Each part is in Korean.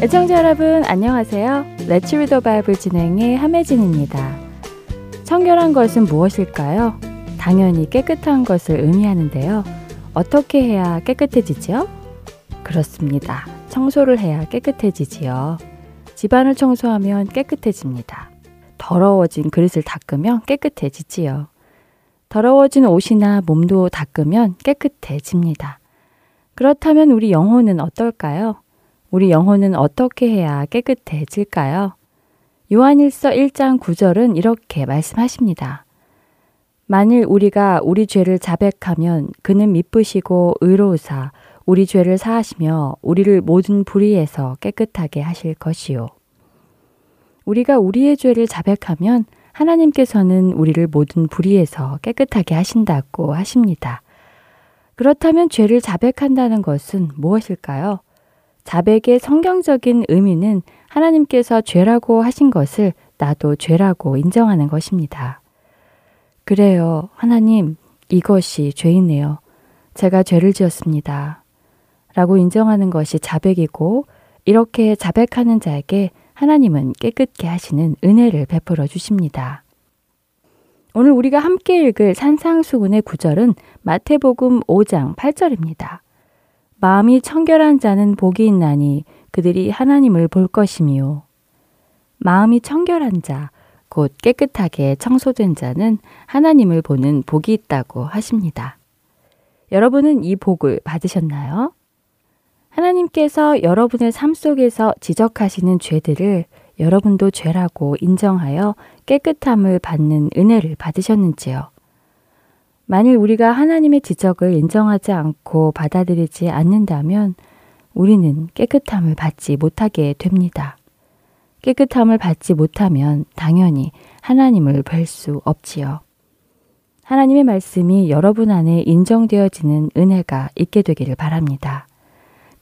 애청자 여러분 안녕하세요. Read the Bible 진행의 함혜진입니다. 청결한 것은 무엇일까요? 당연히 깨끗한 것을 의미하는데요. 어떻게 해야 깨끗해지지요? 그렇습니다. 청소를 해야 깨끗해지지요. 집안을 청소하면 깨끗해집니다. 더러워진 그릇을 닦으면 깨끗해지지요. 더러워진 옷이나 몸도 닦으면 깨끗해집니다. 그렇다면 우리 영혼은 어떨까요? 우리 영혼은 어떻게 해야 깨끗해질까요? 요한일서 1장 9절은 이렇게 말씀하십니다. 만일 우리가 우리 죄를 자백하면 그는 미쁘시고 의로우사 우리 죄를 사하시며 우리를 모든 불의에서 깨끗하게 하실 것이요. 우리가 우리의 죄를 자백하면 하나님께서는 우리를 모든 불의에서 깨끗하게 하신다고 하십니다. 그렇다면 죄를 자백한다는 것은 무엇일까요? 자백의 성경적인 의미는 하나님께서 죄라고 하신 것을 나도 죄라고 인정하는 것입니다. 그래요. 하나님, 이것이 죄이네요. 제가 죄를 지었습니다. 라고 인정하는 것이 자백이고, 이렇게 자백하는 자에게 하나님은 깨끗게 하시는 은혜를 베풀어 주십니다. 오늘 우리가 함께 읽을 산상수훈의 구절은 마태복음 5장 8절입니다. 마음이 청결한 자는 복이 있나니 그들이 하나님을 볼 것이미요. 마음이 청결한 자, 곧 깨끗하게 청소된 자는 하나님을 보는 복이 있다고 하십니다. 여러분은 이 복을 받으셨나요? 하나님께서 여러분의 삶 속에서 지적하시는 죄들을 여러분도 죄라고 인정하여 깨끗함을 받는 은혜를 받으셨는지요? 만일 우리가 하나님의 지적을 인정하지 않고 받아들이지 않는다면 우리는 깨끗함을 받지 못하게 됩니다. 깨끗함을 받지 못하면 당연히 하나님을 뵐 수 없지요. 하나님의 말씀이 여러분 안에 인정되어지는 은혜가 있게 되기를 바랍니다.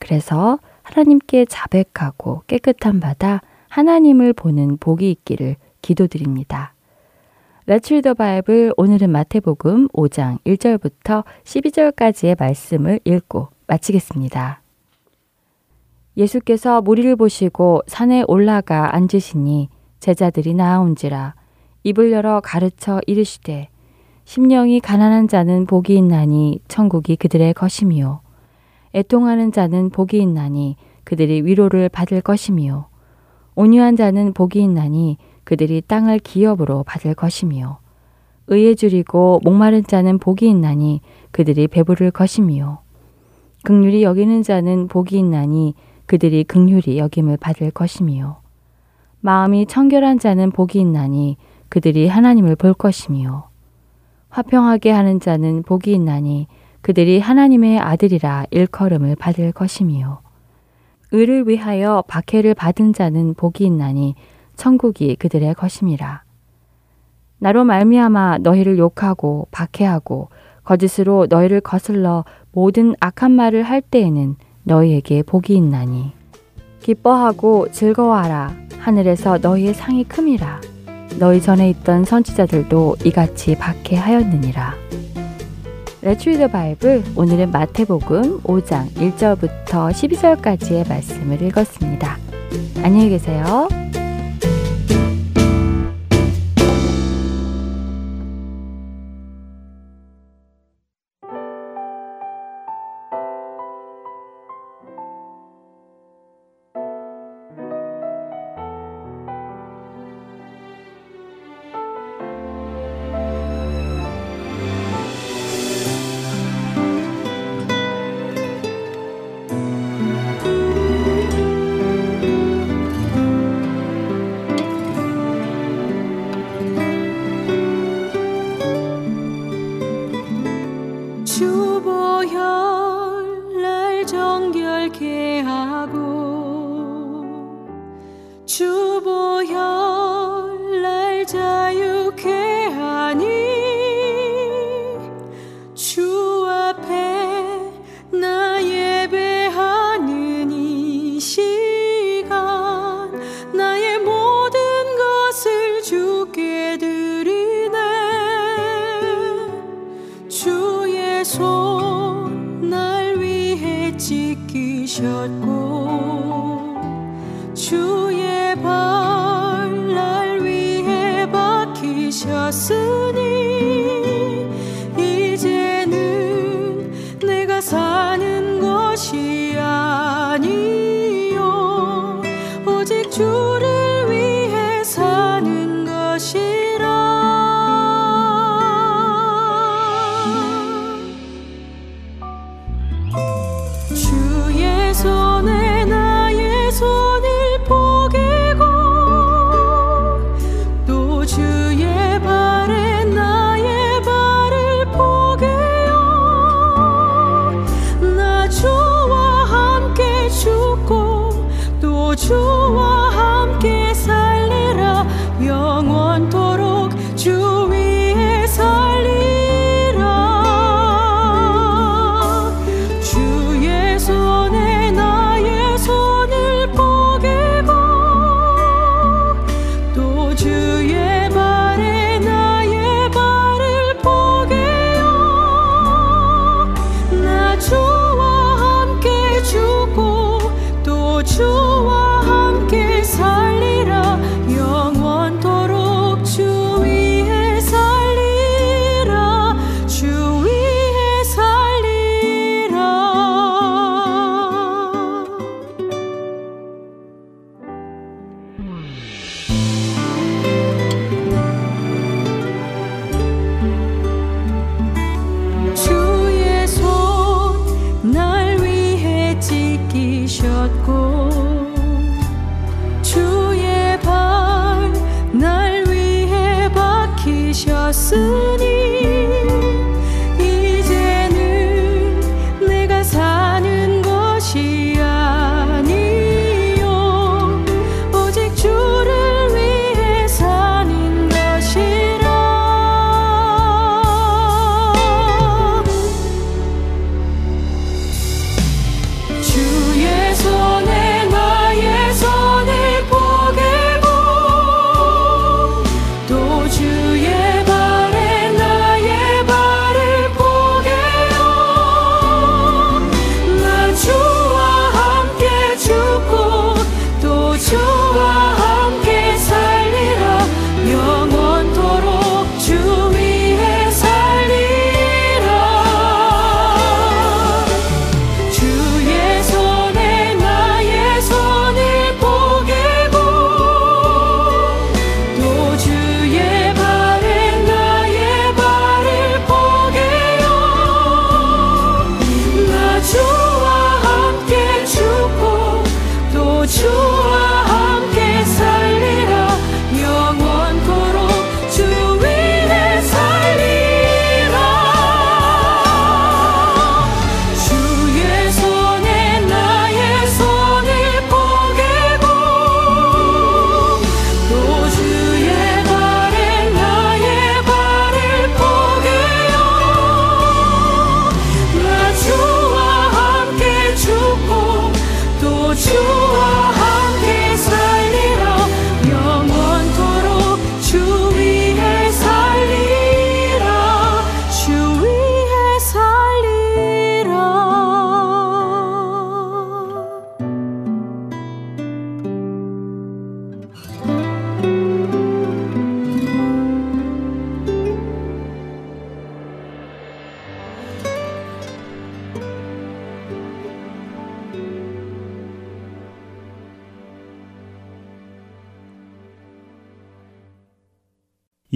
그래서 하나님께 자백하고 깨끗함 받아 하나님을 보는 복이 있기를 기도드립니다. Read the Bible. 오늘은 마태복음 5장 1절부터 12절까지의 말씀을 읽고 마치겠습니다. 예수께서 무리를 보시고 산에 올라가 앉으시니 제자들이 나아온지라. 입을 열어 가르쳐 이르시되 심령이 가난한 자는 복이 있나니 천국이 그들의 것이미요. 애통하는 자는 복이 있나니 그들이 위로를 받을 것이미요. 온유한 자는 복이 있나니 그들이 땅을 기업으로 받을 것이미요 의에 줄이고 목마른 자는 복이 있나니 그들이 배부를 것이미요 극률이 여기는 자는 복이 있나니 그들이 극률이 여김을 받을 것이미요. 마음이 청결한 자는 복이 있나니 그들이 하나님을 볼 것이미요. 화평하게 하는 자는 복이 있나니 그들이 하나님의 아들이라 일컬음을 받을 것이미요. 의를 위하여 박해를 받은 자는 복이 있나니 천국이 그들의 것임이라. 나로 말미암아 너희를 욕하고 박해하고 거짓으로 너희를 거슬러 모든 악한 말을 할 때에는 너희에게 복이 있나니 기뻐하고 즐거워하라 하늘에서 너희의 상이 큼이라 너희 전에 있던 선지자들도 이같이 박해하였느니라 the Bible 오늘은 마태복음 5장 1절부터 12절까지의 말씀을 읽었습니다. 안녕히 계세요.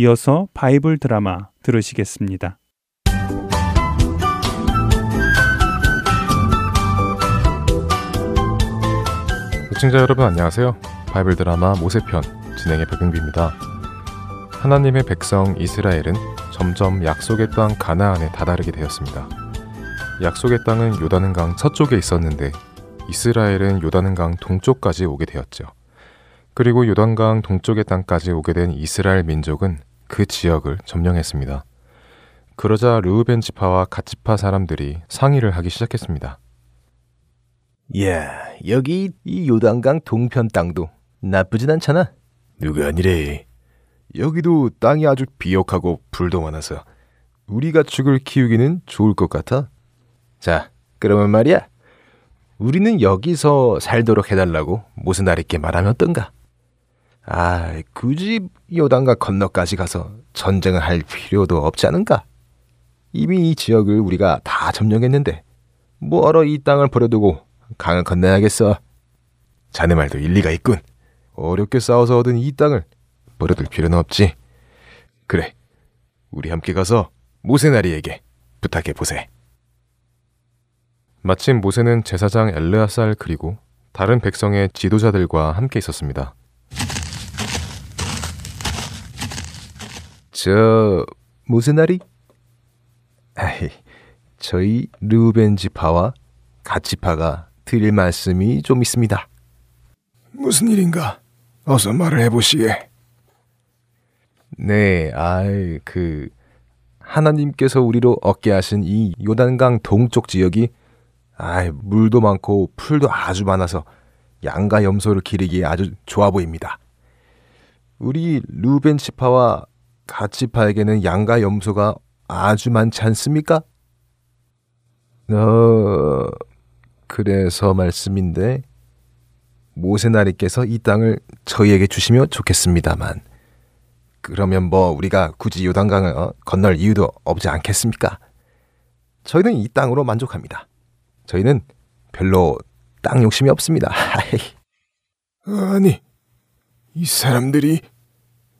이어서 바이블 드라마 들으시겠습니다. 시청자 여러분 안녕하세요. 바이블 드라마 모세편 진행의 백은비입니다. 하나님의 백성 이스라엘은 점점 약속의 땅 가나안에 다다르게 되었습니다. 약속의 땅은 요단은 강 서쪽에 있었는데 이스라엘은 요단은 강 동쪽까지 오게 되었죠. 그리고 요단강 동쪽의 땅까지 오게 된 이스라엘 민족은 그 지역을 점령했습니다. 그러자 르우벤 지파와 갓지파 사람들이 상의를 하기 시작했습니다. 야, 여기 이 요단강 동편 땅도 나쁘진 않잖아. 누가 아니래. 여기도 땅이 아주 비옥하고 불도 많아서 우리 가축을 키우기는 좋을 것 같아. 자, 그러면 말이야. 우리는 여기서 살도록 해달라고 무슨 날 있게 말하면 어떤가? 아, 굳이 요단과 건너까지 가서 전쟁을 할 필요도 없지 않은가? 이미 이 지역을 우리가 다 점령했는데 뭐하러 이 땅을 버려두고 강을 건너야겠어? 자네 말도 일리가 있군. 어렵게 싸워서 얻은 이 땅을 버려둘 필요는 없지. 그래, 우리 함께 가서 모세나리에게 부탁해 보세. 마침 모세는 제사장 엘르아살 그리고 다른 백성의 지도자들과 함께 있었습니다. 저 모세나리? 아이, 저희 르우벤 지파와 갓지파가 드릴 말씀이 좀 있습니다. 무슨 일인가? 어서 말을 해보시게. 네, 아이 그 하나님께서 우리로 얻게 하신 이 요단강 동쪽 지역이 아이 물도 많고 풀도 아주 많아서 양과 염소를 기르기에 아주 좋아 보입니다. 우리 루벤 지파와 갓 지파에게는 양과 염소가 아주 많지 않습니까? 어 그래서 말씀인데 모세나리께서 이 땅을 저희에게 주시면 좋겠습니다만 그러면 뭐 우리가 굳이 요단강을 어, 건널 이유도 없지 않겠습니까? 저희는 이 땅으로 만족합니다. 저희는 별로 땅 욕심이 없습니다. 아니, 이 사람들이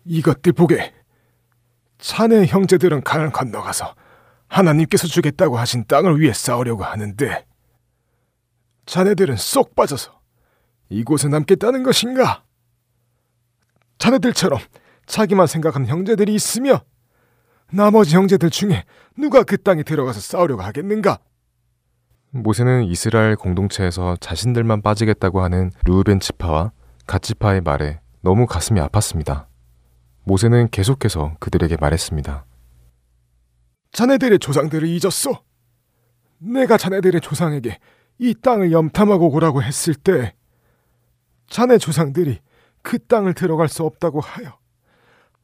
이것들 보게. 자네 형제들은 강을 건너가서 하나님께서 주겠다고 하신 땅을 위해 싸우려고 하는데 자네들은 쏙 빠져서 이곳에 남겠다는 것인가? 자네들처럼 자기만 생각하는 형제들이 있으며 나머지 형제들 중에 누가 그 땅에 들어가서 싸우려고 하겠는가? 모세는 이스라엘 공동체에서 자신들만 빠지겠다고 하는 루벤 지파와 갓 지파의 말에 너무 가슴이 아팠습니다. 모세는 계속해서 그들에게 말했습니다. 자네들의 조상들을 잊었소. 내가 자네들의 조상에게 이 땅을 염탐하고 오라고 했을 때 자네 조상들이 그 땅을 들어갈 수 없다고 하여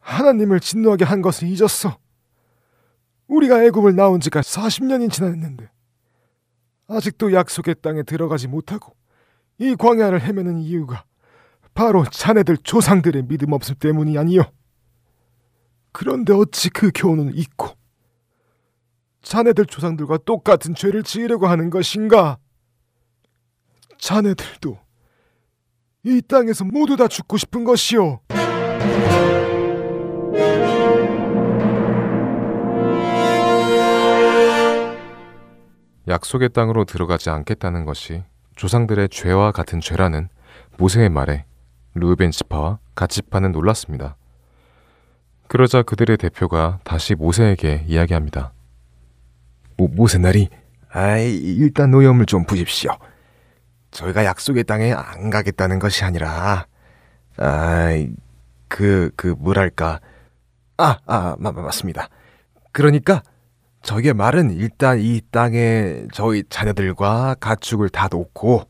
하나님을 진노하게 한 것을 잊었어. 우리가 애굽을 나온 지가 40년이 지났는데 아직도 약속의 땅에 들어가지 못하고 이 광야를 헤매는 이유가 바로 자네들 조상들의 믿음 없음 때문이 아니요. 그런데 어찌 그 교훈을 잊고 자네들 조상들과 똑같은 죄를 지으려고 하는 것인가? 자네들도 이 땅에서 모두 다 죽고 싶은 것이요. 약속의 땅으로 들어가지 않겠다는 것이 조상들의 죄와 같은 죄라는 모세의 말에 루벤 지파와 갓 지파는 놀랐습니다. 그러자 그들의 대표가 다시 모세에게 이야기합니다. 모, 모세나리, 아이 일단 노염을 좀 부십시오. 저희가 약속의 땅에 안 가겠다는 것이 아니라, 아이 그, 그, 뭐랄까. 아, 아, 마, 맞습니다. 그러니까, 저게 말은 일단 이 땅에 저희 자녀들과 가축을 다 놓고,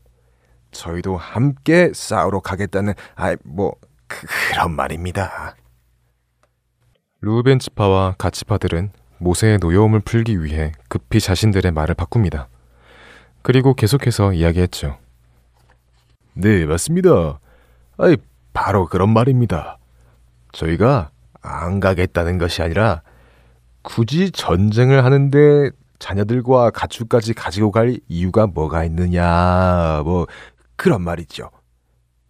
저희도 함께 싸우러 가겠다는, 아, 뭐, 그, 그런 말입니다. 루벤 지파와 갓 지파들은 모세의 노여움을 풀기 위해 급히 자신들의 말을 바꿉니다. 그리고 계속해서 이야기했죠. 네, 맞습니다. 아이, 바로 그런 말입니다. 저희가 안 가겠다는 것이 아니라 굳이 전쟁을 하는데 자녀들과 가축까지 가지고 갈 이유가 뭐가 있느냐, 뭐 그런 말이죠.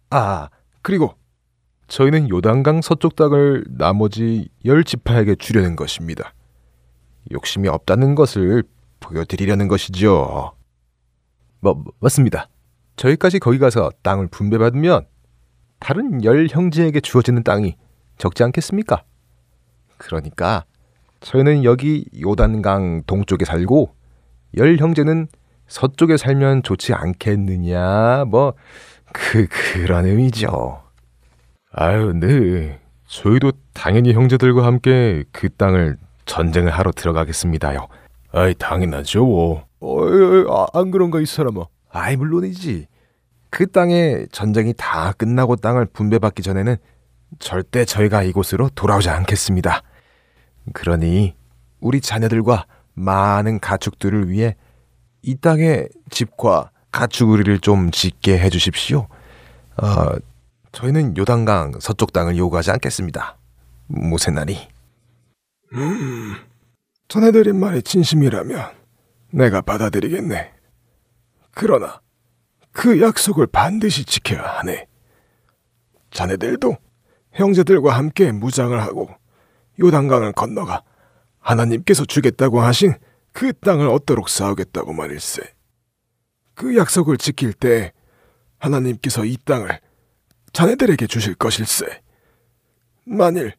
아, 그리고 저희는 요단강 서쪽 땅을 나머지 열 지파에게 주려는 것입니다. 욕심이 없다는 것을 보여드리려는 것이죠. 뭐, 맞습니다. 저희까지 거기 가서 땅을 분배받으면 다른 열 형제에게 주어지는 땅이 적지 않겠습니까? 그러니까 저희는 여기 요단강 동쪽에 살고 열 형제는 서쪽에 살면 좋지 않겠느냐 뭐 그 그런 의미죠. 아유, 네. 저희도 당연히 형제들과 함께 그 땅을 전쟁을 하러 들어가겠습니다요. 아이 당연하죠. 어, 아, 안 그런가 이 사람아? 아이 물론이지. 그 땅에 전쟁이 다 끝나고 땅을 분배받기 전에는 절대 저희가 이곳으로 돌아오지 않겠습니다. 그러니 우리 자녀들과 많은 가축들을 위해 이 땅에 집과 가축 우리를 좀 짓게 해주십시오. 어, 저희는 요단강 서쪽 땅을 요구하지 않겠습니다. 모세나리. 음, 자네들의 말이 진심이라면 내가 받아들이겠네. 그러나 그 약속을 반드시 지켜야 하네. 자네들도 형제들과 함께 무장을 하고 요단강을 건너가 하나님께서 주겠다고 하신 그 땅을 얻도록 싸우겠다고 말일세. 그 약속을 지킬 때 하나님께서 이 땅을 자네들에게 주실 것일세. 만일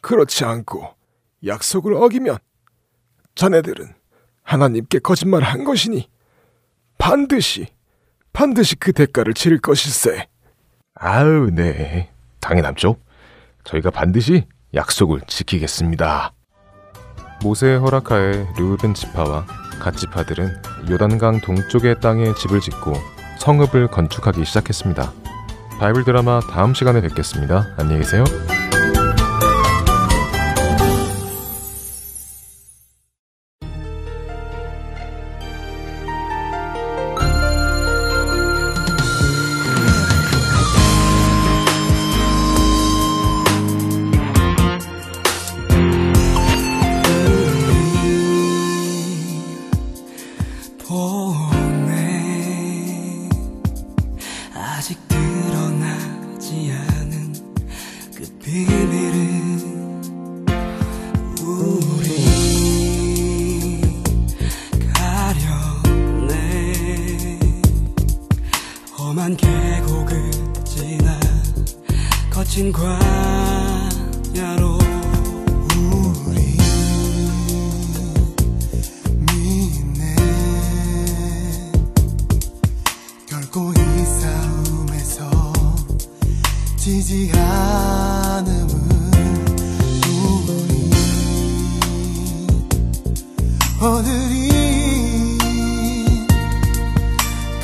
그렇지 않고 약속을 어기면 자네들은 하나님께 거짓말을 한 것이니 반드시 반드시 그 대가를 치를 것일세. 아유, 네. 당연하죠. 저희가 반드시 약속을 지키겠습니다. 모세의 허락하에 르우벤 지파와 갓 지파들은 요단강 동쪽의 땅에 집을 짓고 성읍을 건축하기 시작했습니다. 바이블 드라마 다음 시간에 뵙겠습니다. 안녕히 계세요.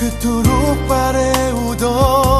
그토록 바래오던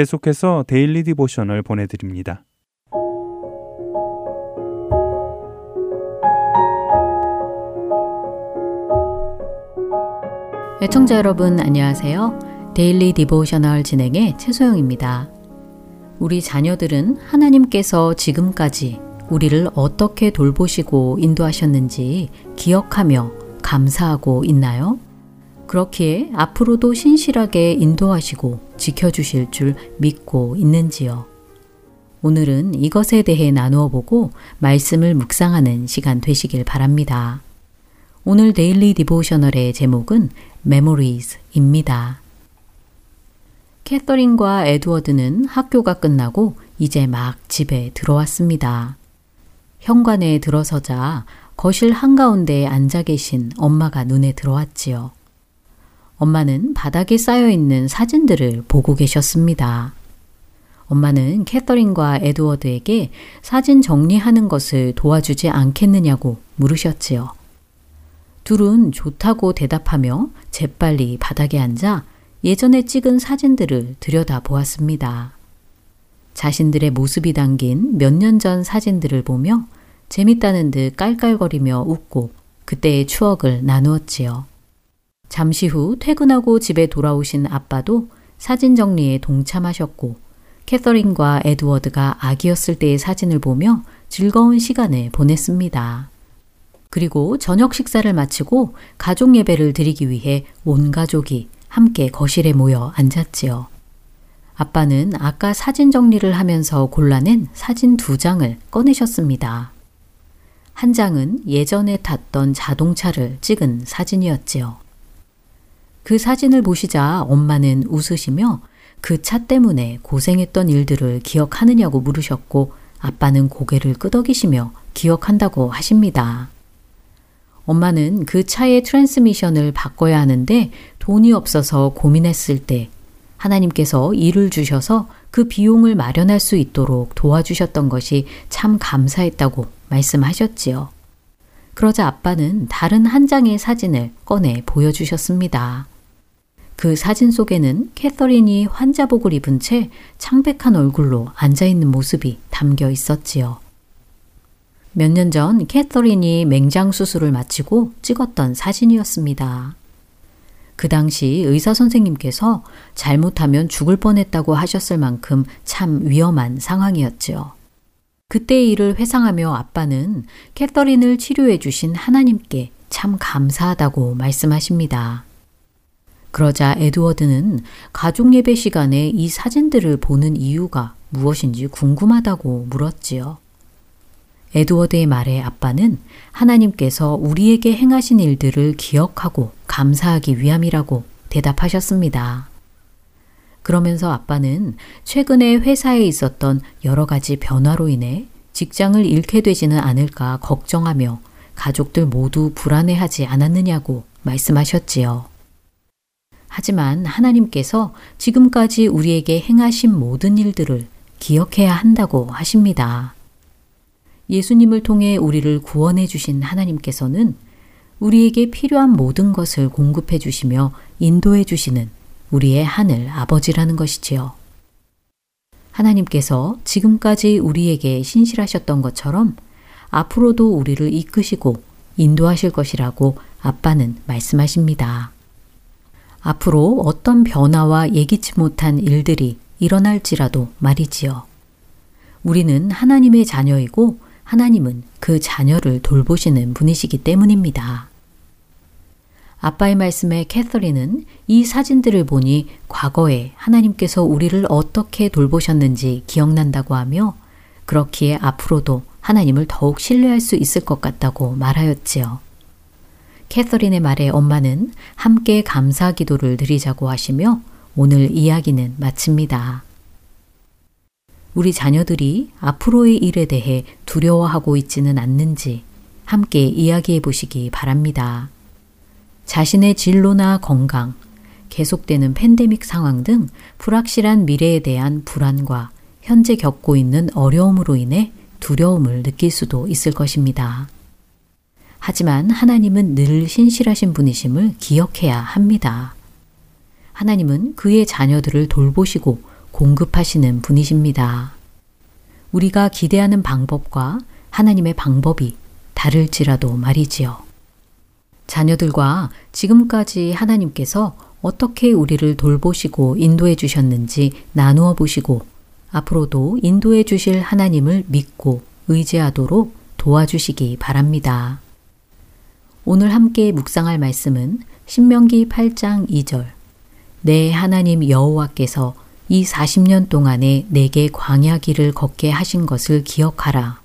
계속해서 Daily Devotional 보내드립니다. 애청자 여러분 안녕하세요. Daily Devotional 진행의 최소영입니다. 우리 자녀들은 하나님께서 지금까지 우리를 어떻게 돌보시고 인도하셨는지 기억하며 감사하고 있나요? 그렇기에 앞으로도 신실하게 인도하시고 지켜주실 줄 믿고 있는지요. 오늘은 이것에 대해 나누어 보고 말씀을 묵상하는 시간 되시길 바랍니다. 오늘 Daily Devotional의 제목은 Memories입니다. 캐서린과 에드워드는 학교가 끝나고 이제 막 집에 들어왔습니다. 현관에 들어서자 거실 한가운데에 앉아 계신 엄마가 눈에 들어왔지요. 엄마는 바닥에 쌓여 있는 사진들을 보고 계셨습니다. 엄마는 캐서린과 에드워드에게 사진 정리하는 것을 도와주지 않겠느냐고 물으셨지요. 둘은 좋다고 대답하며 재빨리 바닥에 앉아 예전에 찍은 사진들을 들여다 보았습니다. 자신들의 모습이 담긴 몇 년 전 사진들을 보며 재밌다는 듯 깔깔거리며 웃고 그때의 추억을 나누었지요. 잠시 후 퇴근하고 집에 돌아오신 아빠도 사진 정리에 동참하셨고 캐서린과 에드워드가 아기였을 때의 사진을 보며 즐거운 시간을 보냈습니다. 그리고 저녁 식사를 마치고 가족 예배를 드리기 위해 온 가족이 함께 거실에 모여 앉았지요. 아빠는 아까 사진 정리를 하면서 골라낸 사진 두 장을 꺼내셨습니다. 한 장은 예전에 탔던 자동차를 찍은 사진이었지요. 그 사진을 보시자 엄마는 웃으시며 그 차 때문에 고생했던 일들을 기억하느냐고 물으셨고 아빠는 고개를 끄덕이시며 기억한다고 하십니다. 엄마는 그 차의 트랜스미션을 바꿔야 하는데 돈이 없어서 고민했을 때 하나님께서 일을 주셔서 그 비용을 마련할 수 있도록 도와주셨던 것이 참 감사했다고 말씀하셨지요. 그러자 아빠는 다른 한 장의 사진을 꺼내 보여주셨습니다. 그 사진 속에는 캐서린이 환자복을 입은 채 창백한 얼굴로 앉아있는 모습이 담겨 있었지요. 몇 년 전 캐서린이 맹장 수술을 마치고 찍었던 사진이었습니다. 그 당시 의사 선생님께서 잘못하면 죽을 뻔했다고 하셨을 만큼 참 위험한 상황이었지요. 그때의 일을 회상하며 아빠는 캐서린을 치료해 주신 하나님께 참 감사하다고 말씀하십니다. 그러자 에드워드는 가족 예배 시간에 이 사진들을 보는 이유가 무엇인지 궁금하다고 물었지요. 에드워드의 말에 아빠는 하나님께서 우리에게 행하신 일들을 기억하고 감사하기 위함이라고 대답하셨습니다. 그러면서 아빠는 최근에 회사에 있었던 여러 가지 변화로 인해 직장을 잃게 되지는 않을까 걱정하며 가족들 모두 불안해하지 않았느냐고 말씀하셨지요. 하지만 하나님께서 지금까지 우리에게 행하신 모든 일들을 기억해야 한다고 하십니다. 예수님을 통해 우리를 구원해 주신 하나님께서는 우리에게 필요한 모든 것을 공급해 주시며 인도해 주시는 우리의 하늘 아버지라는 것이지요. 하나님께서 지금까지 우리에게 신실하셨던 것처럼 앞으로도 우리를 이끄시고 인도하실 것이라고 아빠는 말씀하십니다. 앞으로 어떤 변화와 예기치 못한 일들이 일어날지라도 말이지요. 우리는 하나님의 자녀이고 하나님은 그 자녀를 돌보시는 분이시기 때문입니다. 아빠의 말씀에 캐서린은 이 사진들을 보니 과거에 하나님께서 우리를 어떻게 돌보셨는지 기억난다고 하며 그렇기에 앞으로도 하나님을 더욱 신뢰할 수 있을 것 같다고 말하였지요. 캐서린의 말에 엄마는 함께 감사 기도를 드리자고 하시며 오늘 이야기는 마칩니다. 우리 자녀들이 앞으로의 일에 대해 두려워하고 있지는 않는지 함께 이야기해 보시기 바랍니다. 자신의 진로나 건강, 계속되는 팬데믹 상황 등 불확실한 미래에 대한 불안과 현재 겪고 있는 어려움으로 인해 두려움을 느낄 수도 있을 것입니다. 하지만 하나님은 늘 신실하신 분이심을 기억해야 합니다. 하나님은 그의 자녀들을 돌보시고 공급하시는 분이십니다. 우리가 기대하는 방법과 하나님의 방법이 다를지라도 말이지요. 자녀들과 지금까지 하나님께서 어떻게 우리를 돌보시고 인도해 주셨는지 나누어 보시고 앞으로도 인도해 주실 하나님을 믿고 의지하도록 도와주시기 바랍니다. 오늘 함께 묵상할 말씀은 신명기 8장 2절. 내 하나님 여호와께서 이 40년 동안에 네게 광야 길을 걷게 하신 것을 기억하라.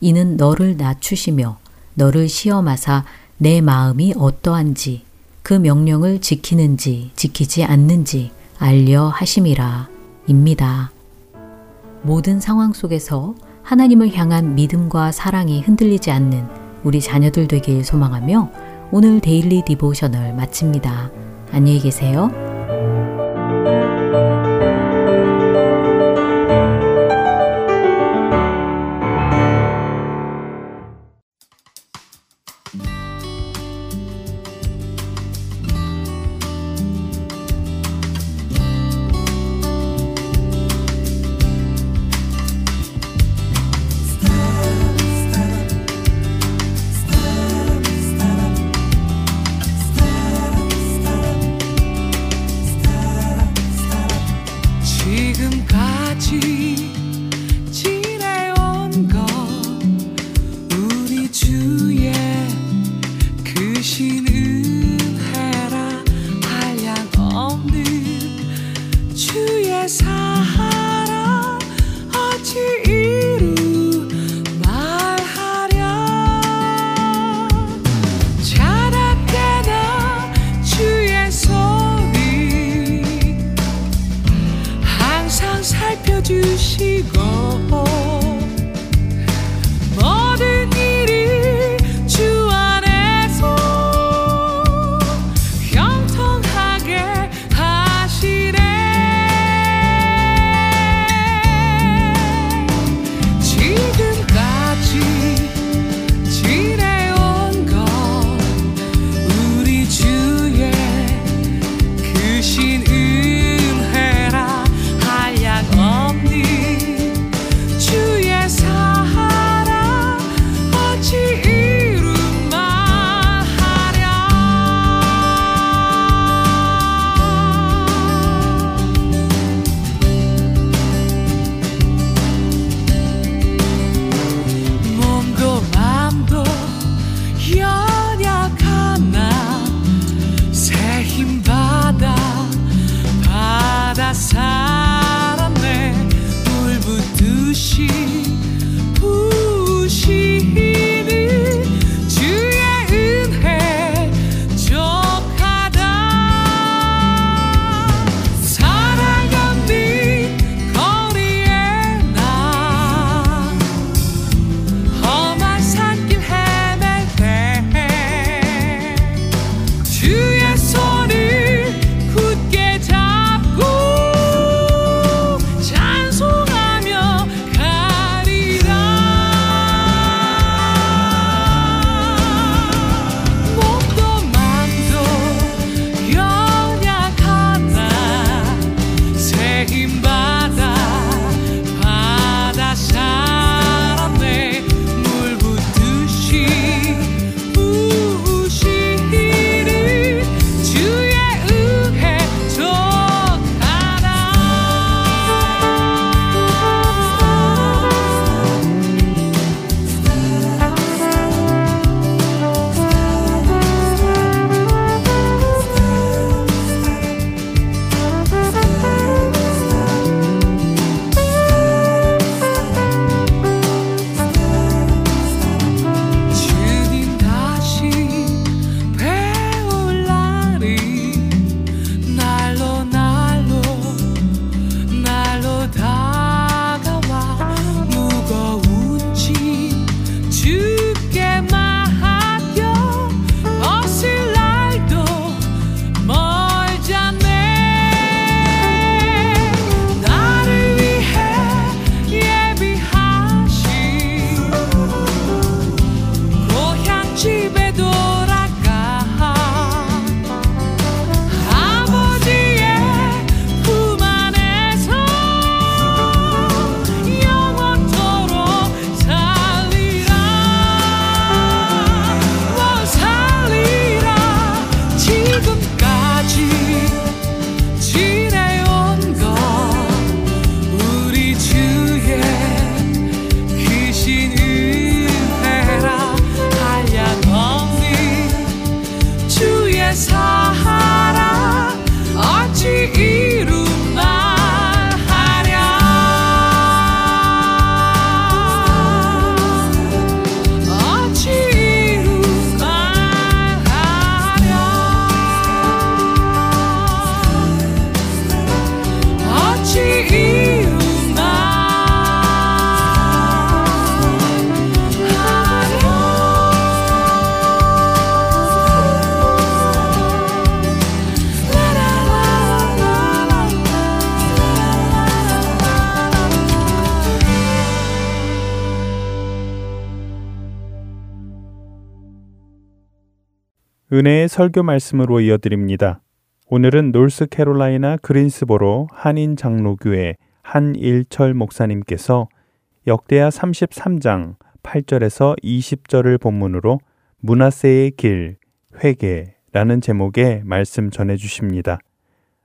이는 너를 낮추시며 너를 시험하사 네 마음이 어떠한지 그 명령을 지키는지 지키지 않는지 알려 하심이라 입니다. 모든 상황 속에서 하나님을 향한 믿음과 사랑이 흔들리지 않는 우리 자녀들 되길 소망하며 오늘 Daily Devotional 마칩니다. 안녕히 계세요. 就是我。 은혜의 설교 말씀으로 이어드립니다. 오늘은 노스캐롤라이나 그린스보로 한인 장로교회 한일철 목사님께서 역대하 33장 8절에서 20절을 본문으로 문하세의 길, 회개라는 제목의 말씀 전해 주십니다.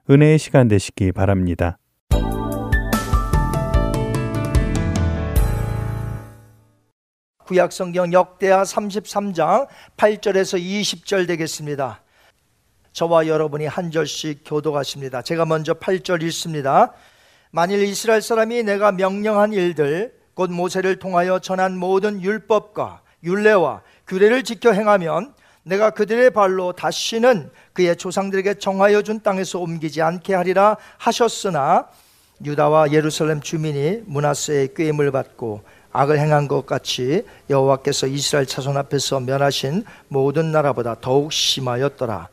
은혜의 시간 되시기 바랍니다. 구약 성경 역대하 33장 8절에서 20절 되겠습니다. 저와 여러분이 한 절씩 교도하십니다. 제가 먼저 8절 읽습니다. 만일 이스라엘 사람이 내가 명령한 일들 곧 모세를 통하여 전한 모든 율법과 율례와 규례를 지켜 행하면 내가 그들의 발로 다시는 그의 조상들에게 정하여 준 땅에서 옮기지 않게 하리라 하셨으나 유다와 예루살렘 주민이 문하세의 꾀임을 받고 악을 행한 것 같이 여호와께서 이스라엘 자손 앞에서 면하신 모든 나라보다 더욱 심하였더라.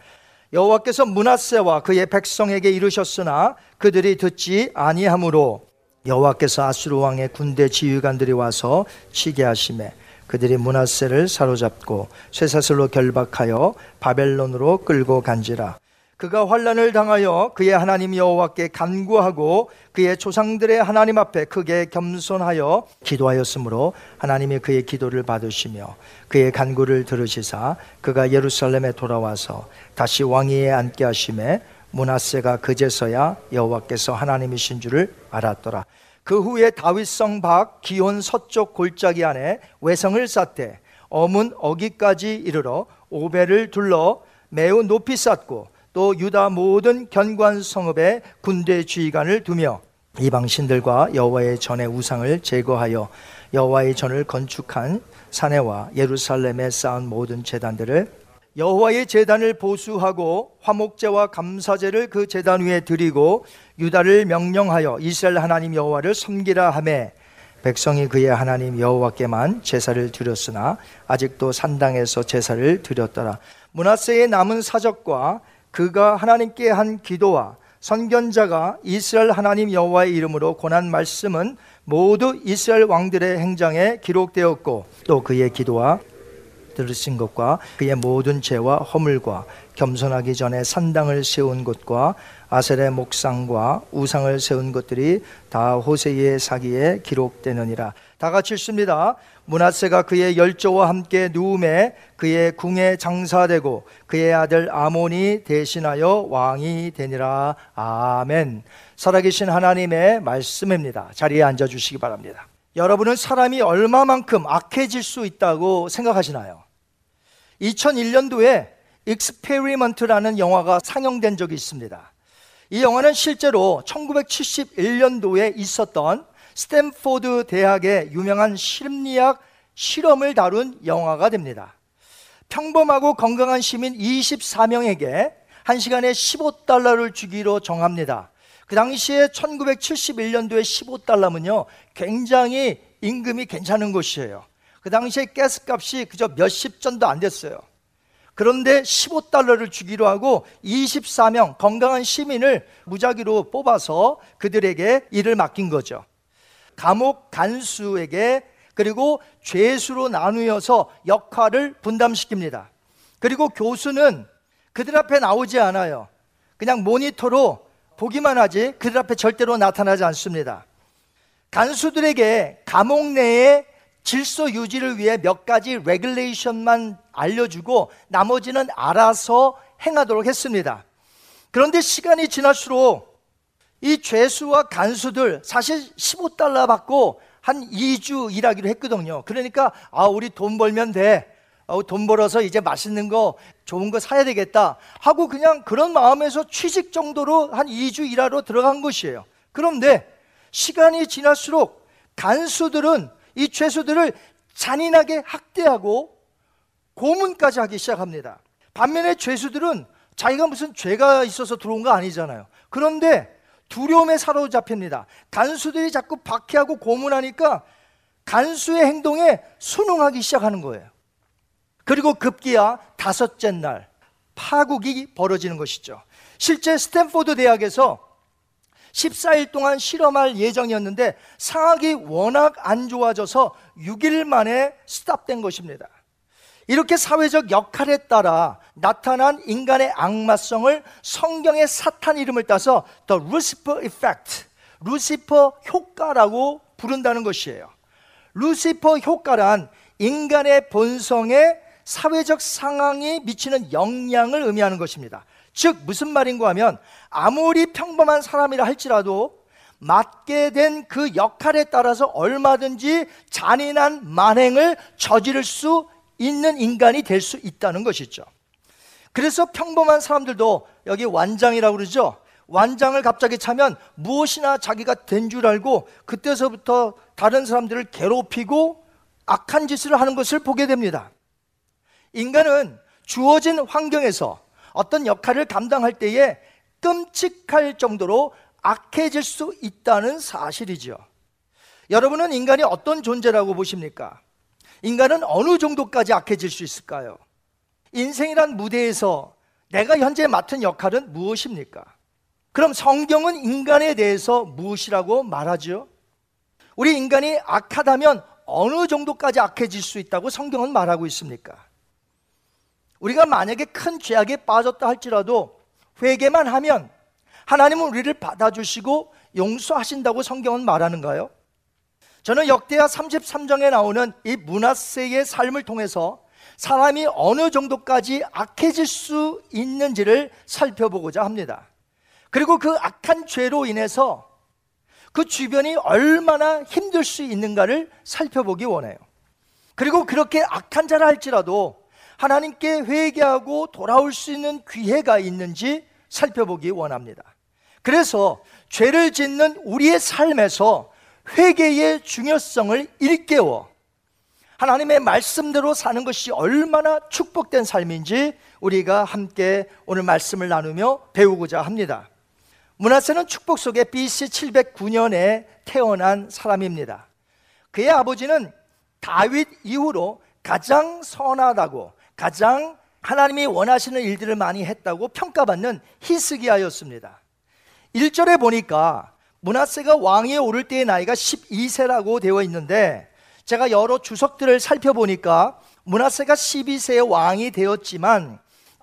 여호와께서 문하세와 그의 백성에게 이르셨으나 그들이 듣지 아니하므로 여호와께서 아수르 왕의 군대 지휘관들이 와서 치게 하심에 그들이 문하세를 사로잡고 쇠사슬로 결박하여 바벨론으로 끌고 간지라 그가 환란을 당하여 그의 하나님 여호와께 간구하고 그의 조상들의 하나님 앞에 크게 겸손하여 기도하였으므로 하나님이 그의 기도를 받으시며 그의 간구를 들으시사 그가 예루살렘에 돌아와서 다시 왕위에 앉게 하심에 문하세가 그제서야 여호와께서 하나님이신 줄을 알았더라. 그 후에 다윗성 밖 기온 서쪽 골짜기 안에 외성을 쌓되 어문 어기까지 이르러 오배를 둘러 매우 높이 쌓고 또 유다 모든 견관 성읍에 군대 주의관을 두며 이방 신들과 여호와의 전의 우상을 제거하여 여호와의 전을 건축한 사내와 예루살렘에 쌓은 모든 제단들을 여호와의 제단을 보수하고 화목제와 감사제를 그 제단 위에 드리고 유다를 명령하여 이스라엘 하나님 여호와를 섬기라 하매 백성이 그의 하나님 여호와께만 제사를 드렸으나 아직도 산당에서 제사를 드렸더라. 문하세의 남은 사적과 그가 하나님께 한 기도와 선견자가 이스라엘 하나님 여호와의 이름으로 권한 말씀은 모두 이스라엘 왕들의 행장에 기록되었고 또 그의 기도와 들으신 것과 그의 모든 죄와 허물과 겸손하기 전에 산당을 세운 것과 아셀의 목상과 우상을 세운 것들이 다 호세의 사기에 기록되느니라. 다 같이 읽습니다. 문하세가 그의 열조와 함께 누움에 그의 궁에 장사되고 그의 아들 아몬이 대신하여 왕이 되니라. 아멘. 살아계신 하나님의 말씀입니다. 자리에 앉아 주시기 바랍니다. 여러분은 사람이 얼마만큼 악해질 수 있다고 생각하시나요? 2001년도에 Experiment라는 영화가 상영된 적이 있습니다. 이 영화는 실제로 1971년도에 있었던 스탠포드 대학의 유명한 심리학 실험을 다룬 영화가 됩니다. 평범하고 건강한 시민 24명에게 1시간에 15달러를 주기로 정합니다. 그 당시에 1971년도에 15달러면요, 굉장히 임금이 괜찮은 것이에요. 그 당시에 가스값이 그저 몇십 전도 안 됐어요. 그런데 15달러를 주기로 하고 24명 건강한 시민을 무작위로 뽑아서 그들에게 일을 맡긴 거죠. 감옥 간수에게 그리고 죄수로 나누어서 역할을 분담시킵니다. 그리고 교수는 그들 앞에 나오지 않아요. 그냥 모니터로 보기만 하지 그들 앞에 절대로 나타나지 않습니다. 간수들에게 감옥 내에 질서 유지를 위해 몇 가지 레귤레이션만 알려주고 나머지는 알아서 행하도록 했습니다. 그런데 시간이 지날수록 이 죄수와 간수들 사실 15달러 받고 한 2주 일하기로 했거든요. 그러니까 아 우리 돈 벌면 돼. 아, 돈 벌어서 이제 맛있는 거 좋은 거 사야 되겠다 하고 그냥 그런 마음에서 취직 정도로 한 2주 일하러 들어간 것이에요. 그런데 시간이 지날수록 간수들은 이 죄수들을 잔인하게 학대하고 고문까지 하기 시작합니다. 반면에 죄수들은 자기가 무슨 죄가 있어서 들어온 거 아니잖아요. 그런데 두려움에 사로잡힙니다. 간수들이 자꾸 박해하고 고문하니까 간수의 행동에 순응하기 시작하는 거예요. 그리고 급기야 다섯째 날 파국이 벌어지는 것이죠. 실제 스탠포드 대학에서 14일 동안 실험할 예정이었는데 상황이 워낙 안 좋아져서 6일 만에 스탑된 것입니다. 이렇게 사회적 역할에 따라 나타난 인간의 악마성을 성경의 사탄 이름을 따서 The Lucifer Effect, 루시퍼 효과라고 부른다는 것이에요. 루시퍼 효과란 인간의 본성에 사회적 상황이 미치는 영향을 의미하는 것입니다. 즉 무슨 말인가 하면 아무리 평범한 사람이라 할지라도 맡게 된 그 역할에 따라서 얼마든지 잔인한 만행을 저지를 수 있는 인간이 될 수 있다는 것이죠. 그래서 평범한 사람들도 여기 완장이라고 그러죠. 완장을 갑자기 차면 무엇이나 자기가 된 줄 알고 그때서부터 다른 사람들을 괴롭히고 악한 짓을 하는 것을 보게 됩니다. 인간은 주어진 환경에서 어떤 역할을 감당할 때에 끔찍할 정도로 악해질 수 있다는 사실이죠. 여러분은 인간이 어떤 존재라고 보십니까? 인간은 어느 정도까지 악해질 수 있을까요? 인생이란 무대에서 내가 현재 맡은 역할은 무엇입니까? 그럼 성경은 인간에 대해서 무엇이라고 말하죠? 우리 인간이 악하다면 어느 정도까지 악해질 수 있다고 성경은 말하고 있습니까? 우리가 만약에 큰 죄악에 빠졌다 할지라도 회개만 하면 하나님은 우리를 받아주시고 용서하신다고 성경은 말하는가요? 저는 역대하 33장에 나오는 이 문하세의 삶을 통해서 사람이 어느 정도까지 악해질 수 있는지를 살펴보고자 합니다. 그리고 그 악한 죄로 인해서 그 주변이 얼마나 힘들 수 있는가를 살펴보기 원해요. 그리고 그렇게 악한 자라 할지라도 하나님께 회개하고 돌아올 수 있는 기회가 있는지 살펴보기 원합니다. 그래서 죄를 짓는 우리의 삶에서 회개의 중요성을 일깨워 하나님의 말씀대로 사는 것이 얼마나 축복된 삶인지 우리가 함께 오늘 말씀을 나누며 배우고자 합니다. 문하세는 축복 속에 BC 709년에 태어난 사람입니다. 그의 아버지는 다윗 이후로 가장 선하다고 가장 하나님이 원하시는 일들을 많이 했다고 평가받는 히스기야였습니다. 1절에 보니까 문하세가 왕위에 오를 때의 나이가 12세라고 되어 있는데 제가 여러 주석들을 살펴보니까 문하세가 12세의 왕이 되었지만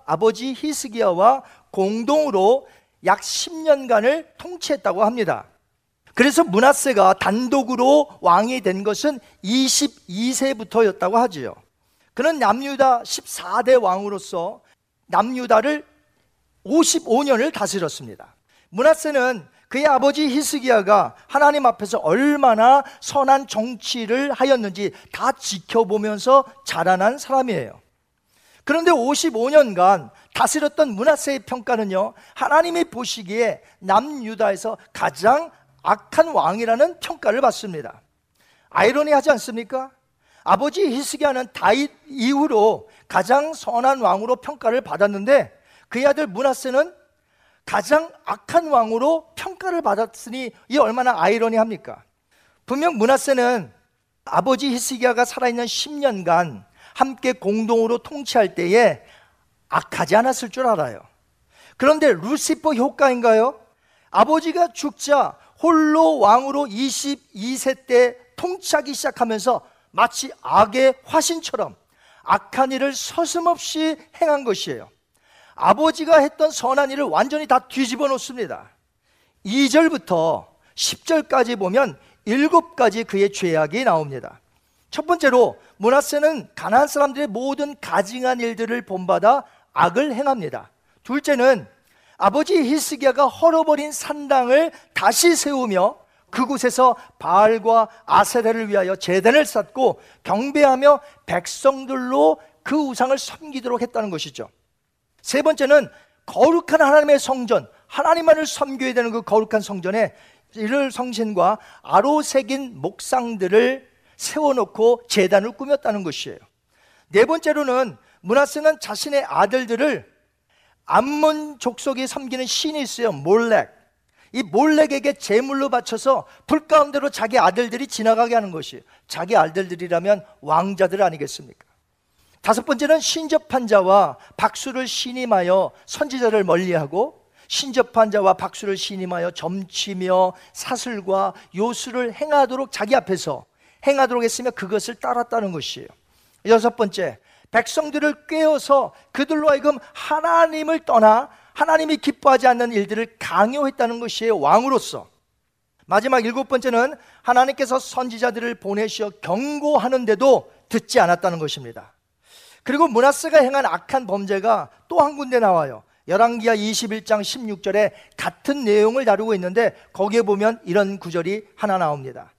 아버지 히스기야와 공동으로 약 10년간을 통치했다고 합니다. 그래서 문하세가 단독으로 왕이 된 것은 22세부터였다고 하지요. 그는 남유다 14대 왕으로서 남유다를 55년을 다스렸습니다. 문하세는 그의 아버지 히스기야가 하나님 앞에서 얼마나 선한 정치를 하였는지 다 지켜보면서 자라난 사람이에요. 그런데 55년간 다스렸던 문하세의 평가는요, 하나님이 보시기에 남유다에서 가장 악한 왕이라는 평가를 받습니다. 아이러니하지 않습니까? 아버지 히스기야는 다윗 이후로 가장 선한 왕으로 평가를 받았는데 그의 아들 문하세는 가장 악한 왕으로 평가를 받았으니 이 얼마나 아이러니합니까? 분명 문하세는 아버지 히스기야가 살아있는 10년간 함께 공동으로 통치할 때에 악하지 않았을 줄 알아요. 그런데 루시퍼 효과인가요? 아버지가 죽자 홀로 왕으로 22세 때 통치하기 시작하면서 마치 악의 화신처럼 악한 일을 서슴없이 행한 것이에요. 아버지가 했던 선한 일을 완전히 다 뒤집어 놓습니다. 2절부터 10절까지 보면 7가지 그의 죄악이 나옵니다. 첫 번째로 문하세는 가난한 사람들의 모든 가증한 일들을 본받아 악을 행합니다. 둘째는 아버지 히스기야가 헐어버린 산당을 다시 세우며 그곳에서 바알과 아세라를 위하여 제단을 쌓고 경배하며 백성들로 그 우상을 섬기도록 했다는 것이죠. 세 번째는 거룩한 하나님의 성전, 하나님만을 섬겨야 되는 그 거룩한 성전에 이를 성신과 아로 새긴 목상들을 세워놓고 재단을 꾸몄다는 것이에요. 네 번째로는 문하스는 자신의 아들들을 암몬 족속이 섬기는 신이 있어요. 몰렉. 이 몰렉에게 제물로 바쳐서 불 가운데로 자기 아들들이 지나가게 하는 것이 자기 아들들이라면 왕자들 아니겠습니까? 다섯 번째는 신접한 자와 박수를 신임하여 선지자를 멀리하고 신접한 자와 박수를 신임하여 점치며 사슬과 요술을 행하도록 자기 앞에서 행하도록 했으며 그것을 따랐다는 것이에요. 여섯 번째, 백성들을 꿰어서 그들로 하여금 하나님을 떠나 하나님이 기뻐하지 않는 일들을 강요했다는 것이에요. 왕으로서. 마지막 일곱 번째는 하나님께서 선지자들을 보내시어 경고하는데도 듣지 않았다는 것입니다. 그리고 문하스가 행한 악한 범죄가 또 한 군데 나와요. 열왕기하 21장 16절에 같은 내용을 다루고 있는데 거기에 보면 이런 구절이 하나 나옵니다.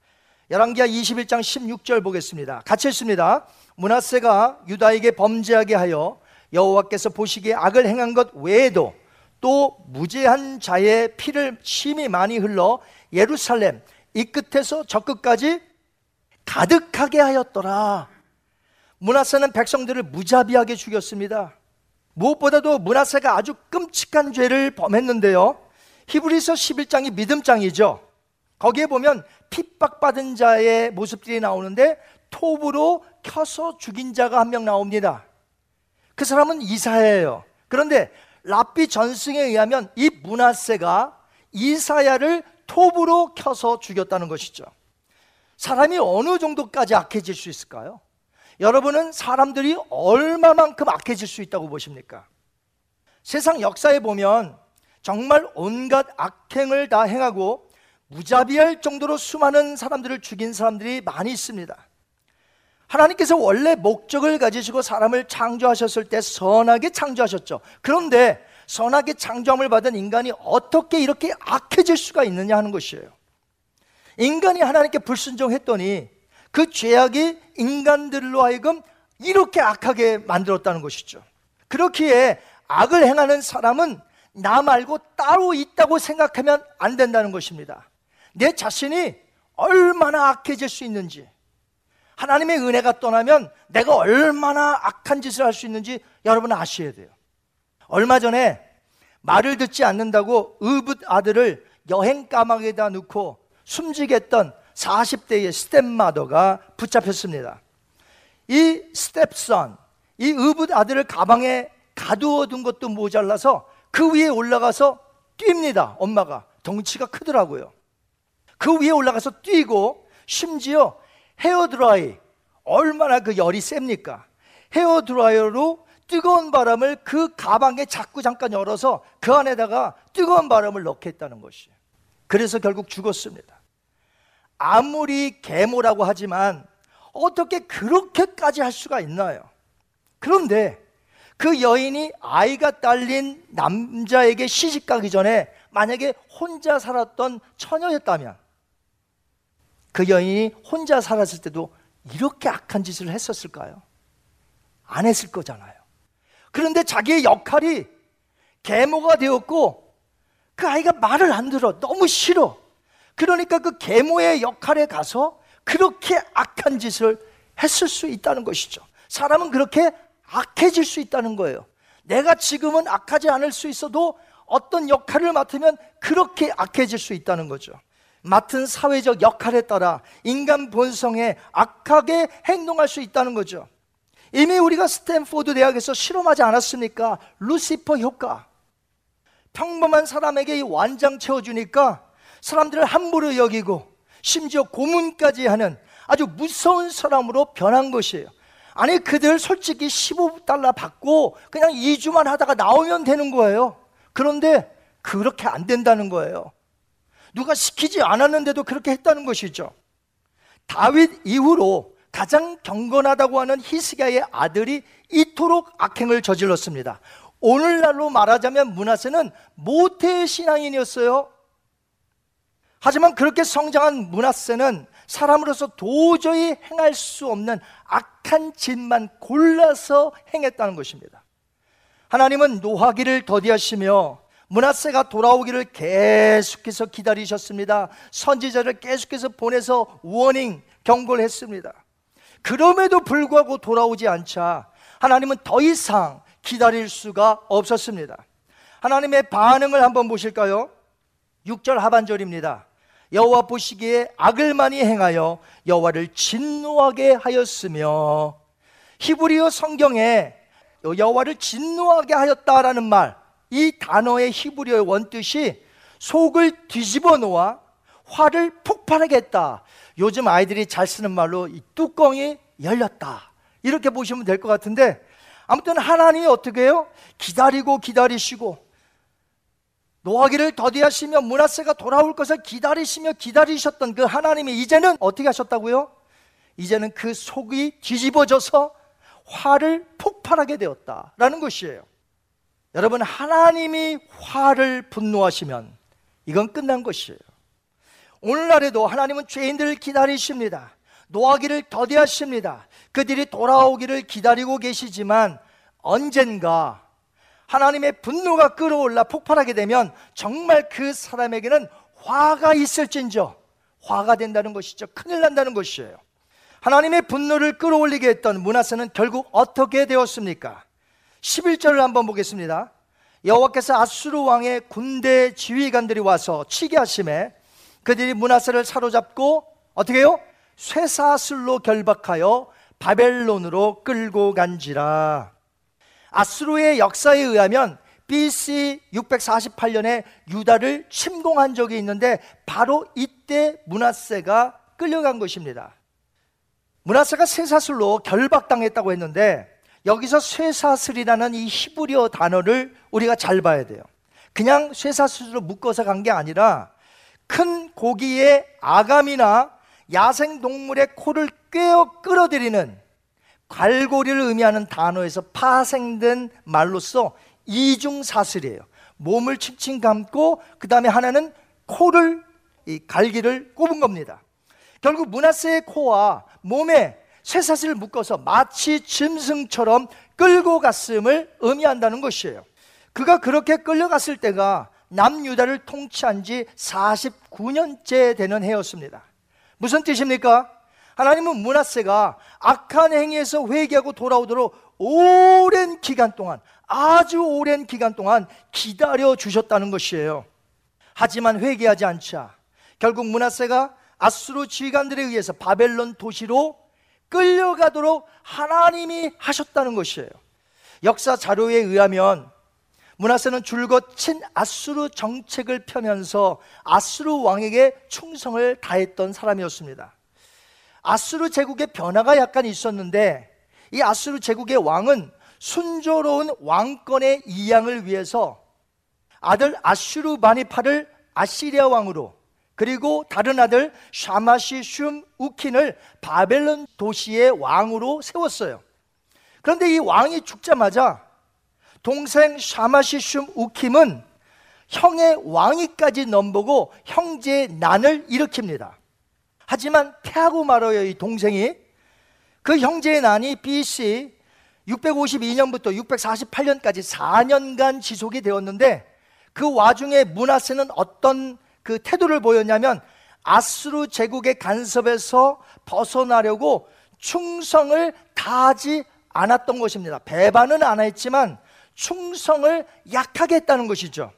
열왕기하 21장 16절 보겠습니다. 같이 읽습니다. 문하세가 유다에게 범죄하게 하여 여호와께서 보시기에 악을 행한 것 외에도 또 무죄한 자의 피를 심히 많이 흘러 예루살렘 이 끝에서 저 끝까지 가득하게 하였더라. 문하세는 백성들을 무자비하게 죽였습니다. 무엇보다도 문하세가 아주 끔찍한 죄를 범했는데요. 히브리서 11장이 믿음장이죠. 거기에 보면 핍박받은 자의 모습들이 나오는데 톱으로 켜서 죽인 자가 한 명 나옵니다. 그 사람은 이사야예요. 그런데 랍비 전승에 의하면 이 문하세가 이사야를 톱으로 켜서 죽였다는 것이죠. 사람이 어느 정도까지 악해질 수 있을까요? 여러분은 사람들이 얼마만큼 악해질 수 있다고 보십니까? 세상 역사에 보면 정말 온갖 악행을 다 행하고 무자비할 정도로 수많은 사람들을 죽인 사람들이 많이 있습니다. 하나님께서 원래 목적을 가지시고 사람을 창조하셨을 때 선하게 창조하셨죠. 그런데 선하게 창조함을 받은 인간이 어떻게 이렇게 악해질 수가 있느냐 하는 것이에요. 인간이 하나님께 불순종했더니 그 죄악이 인간들로 하여금 이렇게 악하게 만들었다는 것이죠. 그렇기에 악을 행하는 사람은 나 말고 따로 있다고 생각하면 안 된다는 것입니다. 내 자신이 얼마나 악해질 수 있는지, 하나님의 은혜가 떠나면 내가 얼마나 악한 짓을 할 수 있는지 여러분 아셔야 돼요. 얼마 전에 말을 듣지 않는다고 의붓 아들을 여행 가방에다 넣고 숨지게 했던 40대의 stepmother가 붙잡혔습니다. 이 stepson, 이 의붓 아들을 가방에 가두어 둔 것도 모자라서 그 위에 올라가서 뜁니다. 엄마가 덩치가 크더라고요. 그 위에 올라가서 뛰고 심지어 헤어드라이 얼마나 그 열이 셉니까? 헤어드라이어로 뜨거운 바람을 그 가방에 자꾸 잠깐 열어서 그 안에다가 뜨거운 바람을 넣게 했다는 것이에요. 그래서 결국 죽었습니다. 아무리 계모라고 하지만 어떻게 그렇게까지 할 수가 있나요? 그런데 그 여인이 아이가 딸린 남자에게 시집 가기 전에 만약에 혼자 살았던 처녀였다면 그 여인이 혼자 살았을 때도 이렇게 악한 짓을 했었을까요? 안 했을 거잖아요. 그런데 자기의 역할이 계모가 되었고 그 아이가 말을 안 들어. 너무 싫어. 그러니까 그 계모의 역할에 가서 그렇게 악한 짓을 했을 수 있다는 것이죠. 사람은 그렇게 악해질 수 있다는 거예요. 내가 지금은 악하지 않을 수 있어도 어떤 역할을 맡으면 그렇게 악해질 수 있다는 거죠. 맡은 사회적 역할에 따라 인간 본성에 악하게 행동할 수 있다는 거죠. 이미 우리가 스탠포드 대학에서 실험하지 않았습니까? 루시퍼 효과. 평범한 사람에게 완장 채워주니까 사람들을 함부로 여기고 심지어 고문까지 하는 아주 무서운 사람으로 변한 것이에요. 아니, 그들 솔직히 15달러 받고 그냥 2주만 하다가 나오면 되는 거예요. 그런데 그렇게 안 된다는 거예요. 누가 시키지 않았는데도 그렇게 했다는 것이죠. 다윗 이후로 가장 경건하다고 하는 히스기야의 아들이 이토록 악행을 저질렀습니다. 오늘날로 말하자면 문하세는 모태 신앙인이었어요. 하지만 그렇게 성장한 문하세는 사람으로서 도저히 행할 수 없는 악한 짓만 골라서 행했다는 것입니다. 하나님은 노하기를 더디하시며 문하세가 돌아오기를 계속해서 기다리셨습니다. 선지자를 계속해서 보내서 워닝 경고를 했습니다. 그럼에도 불구하고 돌아오지 않자 하나님은 더 이상 기다릴 수가 없었습니다. 하나님의 반응을 한번 보실까요? 6절 하반절입니다. 여호와 보시기에 악을 많이 행하여 여호와를 진노하게 하였으며 히브리어 성경에 여호와를 진노하게 하였다라는 말, 이 단어의 히브리어의 원뜻이 속을 뒤집어 놓아 화를 폭발하게 했다. 요즘 아이들이 잘 쓰는 말로 이 뚜껑이 열렸다. 이렇게 보시면 될 것 같은데 아무튼 하나님이 어떻게 해요? 기다리고 기다리시고 노하기를 더디하시며 문하세가 돌아올 것을 기다리시며 기다리셨던 그 하나님이 이제는 어떻게 하셨다고요? 이제는 그 속이 뒤집어져서 화를 폭발하게 되었다라는 것이에요. 여러분 하나님이 화를 분노하시면 이건 끝난 것이에요. 오늘날에도 하나님은 죄인들을 기다리십니다. 노하기를 더디하십니다. 그들이 돌아오기를 기다리고 계시지만 언젠가 하나님의 분노가 끌어올라 폭발하게 되면 정말 그 사람에게는 화가 있을진저 화가 된다는 것이죠. 큰일 난다는 것이에요. 하나님의 분노를 끌어올리게 했던 문하세는 결국 어떻게 되었습니까? 11절을 한번 보겠습니다. 여호와께서 아수르 왕의 군대 지휘관들이 와서 치게 하심에 그들이 문하세를 사로잡고 어떻게 해요? 쇠사슬로 결박하여 바벨론으로 끌고 간지라. 아수르의 역사에 의하면 BC 648년에 유다를 침공한 적이 있는데 바로 이때 문하세가 끌려간 것입니다. 문하세가 쇠사슬로 결박당했다고 했는데 여기서 쇠사슬이라는 이 히브리어 단어를 우리가 잘 봐야 돼요. 그냥 쇠사슬로 묶어서 간 게 아니라 큰 고기의 아감이나 야생 동물의 코를 꿰어 끌어들이는 갈고리를 의미하는 단어에서 파생된 말로써 이중 사슬이에요. 몸을 칭칭 감고 그 다음에 하나는 코를 이 갈기를 꼽은 겁니다. 결국 문하세의 코와 몸에 쇠사슬을 묶어서 마치 짐승처럼 끌고 갔음을 의미한다는 것이에요. 그가 그렇게 끌려갔을 때가 남유다를 통치한 지 49년째 되는 해였습니다. 무슨 뜻입니까? 하나님은 문하세가 악한 행위에서 회개하고 돌아오도록 오랜 기간 동안 아주 오랜 기간 동안 기다려 주셨다는 것이에요. 하지만 회개하지 않자 결국 문하세가 아수르 지휘관들에 의해서 바벨론 도시로 끌려가도록 하나님이 하셨다는 것이에요. 역사 자료에 의하면 문하세는 줄곧 친 아수르 정책을 펴면서 아수르 왕에게 충성을 다했던 사람이었습니다. 아수르 제국의 변화가 약간 있었는데 이 아수르 제국의 왕은 순조로운 왕권의 이양을 위해서 아들 아슈르 바니파를 아시리아 왕으로 그리고 다른 아들 샤마시 슌 우킨을 바벨론 도시의 왕으로 세웠어요. 그런데 이 왕이 죽자마자 동생 샤마시 슌 우킴은 형의 왕위까지 넘보고 형제의 난을 일으킵니다. 하지만 패하고 말아요, 이 동생이. 그 형제의 난이 BC 652년부터 648년까지 4년간 지속이 되었는데 그 와중에 문하세는 어떤 그 태도를 보였냐면 아수르 제국의 간섭에서 벗어나려고 충성을 다하지 않았던 것입니다. 배반은 안 했지만 충성을 약하게 했다는 것이죠.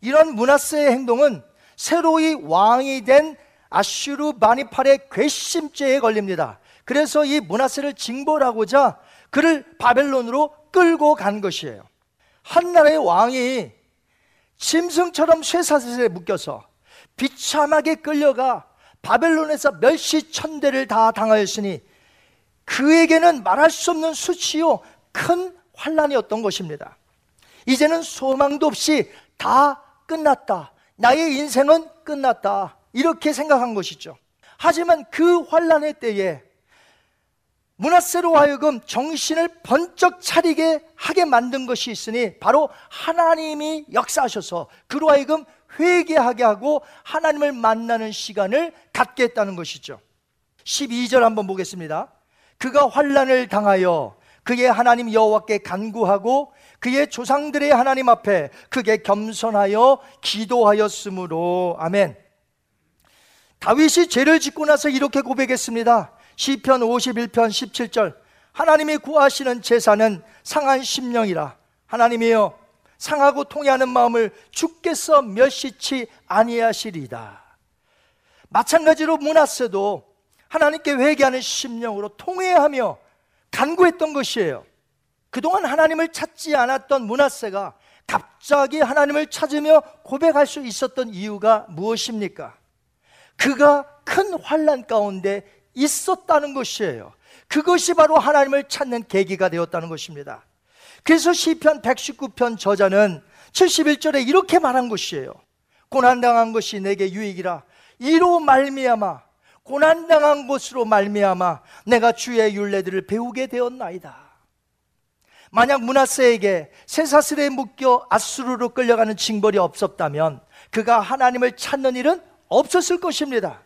이런 문하세의 행동은 새로이 왕이 된 아슈르 바니팔의 괘씸죄에 걸립니다. 그래서 이 문하세를 징벌하고자 그를 바벨론으로 끌고 간 것이에요. 한 나라의 왕이 짐승처럼 쇠사슬에 묶여서 비참하게 끌려가 바벨론에서 멸시 천대를 다 당하였으니 그에게는 말할 수 없는 수치요 큰 환란이었던 것입니다. 이제는 소망도 없이 다 끝났다. 나의 인생은 끝났다. 이렇게 생각한 것이죠. 하지만 그 환란의 때에 문하세로 하여금 정신을 번쩍 차리게 하게 만든 것이 있으니 바로 하나님이 역사하셔서 그로 하여금 회개하게 하고 하나님을 만나는 시간을 갖게 했다는 것이죠. 12절 한번 보겠습니다. 그가 환란을 당하여 그의 하나님 여호와께 간구하고 그의 조상들의 하나님 앞에 크게 겸손하여 기도하였으므로 아멘. 다윗이 죄를 짓고 나서 이렇게 고백했습니다. 시편 51편 17절. 하나님이 구하시는 제사는 상한 심령이라. 하나님이여 상하고 통해하는 마음을 주께서 멸시치 아니하시리다. 마찬가지로 문하세도 하나님께 회개하는 심령으로 통회하며 간구했던 것이에요. 그동안 하나님을 찾지 않았던 문하세가 갑자기 하나님을 찾으며 고백할 수 있었던 이유가 무엇입니까? 그가 큰 환란 가운데 있었다는 것이에요. 그것이 바로 하나님을 찾는 계기가 되었다는 것입니다. 그래서 시편 119편 저자는 71절에 이렇게 말한 것이에요. 고난당한 것이 내게 유익이라 이로 말미암아 고난당한 것으로 말미암아 내가 주의 윤례들을 배우게 되었나이다. 만약 문하세에게 쇠사슬에 묶여 아수르로 끌려가는 징벌이 없었다면 그가 하나님을 찾는 일은 없었을 것입니다.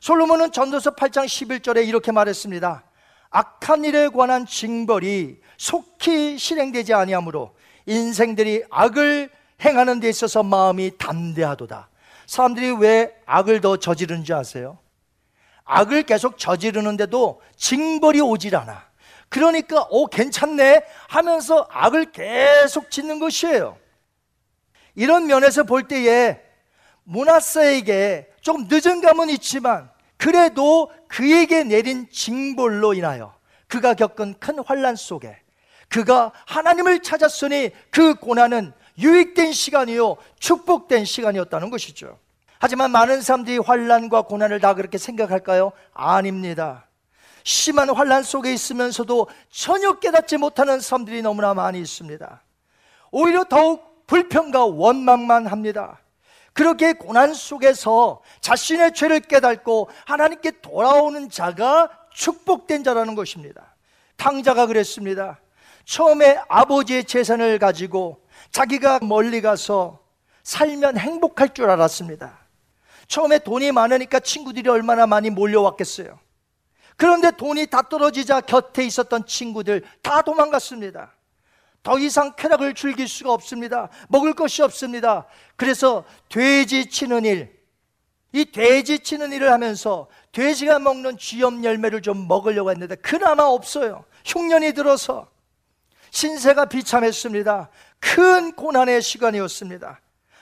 솔로몬은 전도서 8장 11절에 이렇게 말했습니다. 악한 일에 관한 징벌이 속히 실행되지 아니하므로 인생들이 악을 행하는 데 있어서 마음이 담대하도다. 사람들이 왜 악을 더 저지르는지 아세요? 악을 계속 저지르는데도 징벌이 오질 않아. 그러니까 오 괜찮네 하면서 악을 계속 짓는 것이에요. 이런 면에서 볼 때에 문하사에게 좀 늦은 감은 있지만 그래도 그에게 내린 징벌로 인하여 그가 겪은 큰 환란 속에 그가 하나님을 찾았으니 그 고난은 유익된 시간이요 축복된 시간이었다는 것이죠. 하지만 많은 사람들이 환란과 고난을 다 그렇게 생각할까요? 아닙니다. 심한 환란 속에 있으면서도 전혀 깨닫지 못하는 사람들이 너무나 많이 있습니다. 오히려 더욱 불평과 원망만 합니다. 그렇게 고난 속에서 자신의 죄를 깨닫고 하나님께 돌아오는 자가 축복된 자라는 것입니다. 탕자가 그랬습니다. 처음에 아버지의 재산을 가지고 자기가 멀리 가서 살면 행복할 줄 알았습니다. 처음에 돈이 많으니까 친구들이 얼마나 많이 몰려왔겠어요. 그런데 돈이 다 떨어지자 곁에 있었던 친구들 다 도망갔습니다. 더 이상 쾌락을 즐길 수가 없습니다. 먹을 것이 없습니다. 그래서 돼지 치는 일, 이 돼지 치는 일을 하면서 돼지가 먹는 쥐염 열매를 좀 먹으려고 했는데 그나마 없어요. 흉년이 들어서 신세가 비참했습니다. 큰 고난의 시간이었습니다.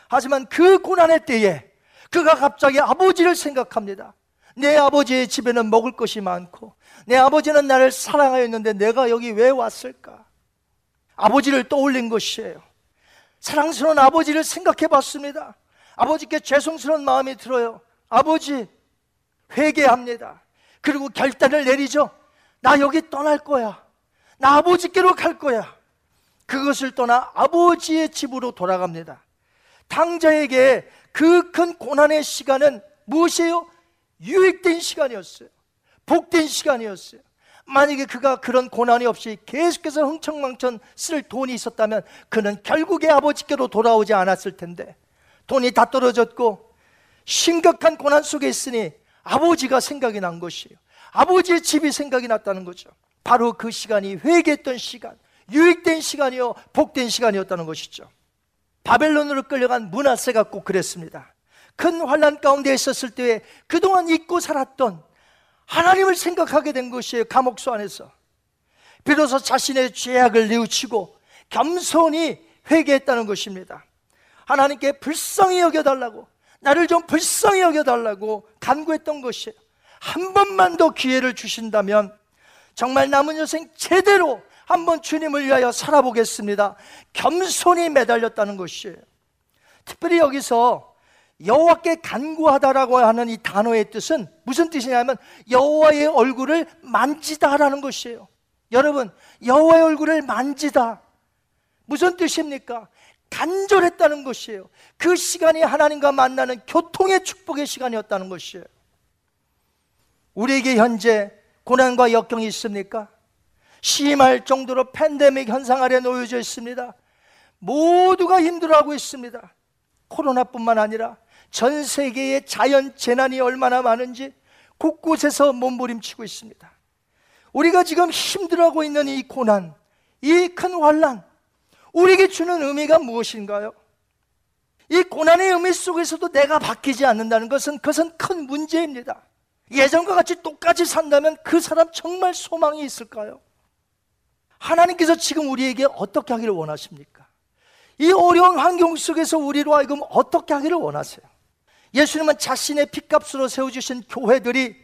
하지만 그 고난의 때에 그가 갑자기 아버지를 생각합니다. 내 아버지의 집에는 먹을 것이 많고 내 아버지는 나를 사랑하였는데 내가 여기 왜 왔을까? 아버지를 떠올린 것이에요. 사랑스러운 아버지를 생각해 봤습니다. 아버지께 죄송스러운 마음이 들어요. 아버지, 회개합니다. 그리고 결단을 내리죠. 나 여기 떠날 거야. 나 아버지께로 갈 거야. 그것을 떠나 아버지의 집으로 돌아갑니다. 당자에게 그 큰 고난의 시간은 무엇이에요? 유익된 시간이었어요. 복된 시간이었어요. 만약에 그가 그런 고난이 없이 계속해서 흥청망청 쓸 돈이 있었다면 그는 결국에 아버지께로 돌아오지 않았을 텐데 돈이 다 떨어졌고 심각한 고난 속에 있으니 아버지가 생각이 난 것이에요. 아버지의 집이 생각이 났다는 거죠. 바로 그 시간이 회개했던 시간, 유익된 시간이요, 복된 시간이었다는 것이죠. 바벨론으로 끌려간 문하세가 꼭 그랬습니다. 큰 환란 가운데 있었을 때에 그동안 잊고 살았던 하나님을 생각하게 된 것이에요. 감옥소 안에서. 비로소 자신의 죄악을 뉘우치고 겸손히 회개했다는 것입니다. 하나님께 불쌍히 여겨달라고 나를 좀 불쌍히 여겨달라고 간구했던 것이에요. 한 번만 더 기회를 주신다면 정말 남은 여생 제대로 한번 주님을 위하여 살아보겠습니다. 겸손히 매달렸다는 것이에요. 특별히 여기서 여호와께 간구하다라고 하는 이 단어의 뜻은 무슨 뜻이냐면 여호와의 얼굴을 만지다라는 것이에요. 여러분, 여호와의 얼굴을 만지다. 무슨 뜻입니까? 간절했다는 것이에요. 그 시간이 하나님과 만나는 교통의 축복의 시간이었다는 것이에요. 우리에게 현재 고난과 역경이 있습니까? 심할 정도로 팬데믹 현상 아래 놓여져 있습니다. 모두가 힘들어하고 있습니다. 코로나뿐만 아니라 전 세계의 자연 재난이 얼마나 많은지 곳곳에서 몸부림치고 있습니다. 우리가 지금 힘들어하고 있는 이 고난, 이 큰 환란, 우리에게 주는 의미가 무엇인가요? 이 고난의 의미 속에서도 내가 바뀌지 않는다는 것은 그것은 큰 문제입니다. 예전과 같이 똑같이 산다면 그 사람 정말 소망이 있을까요? 하나님께서 지금 우리에게 어떻게 하기를 원하십니까? 이 어려운 환경 속에서 우리로 하여금 어떻게 하기를 원하세요? 예수님은 자신의 핏값으로 세워주신 교회들이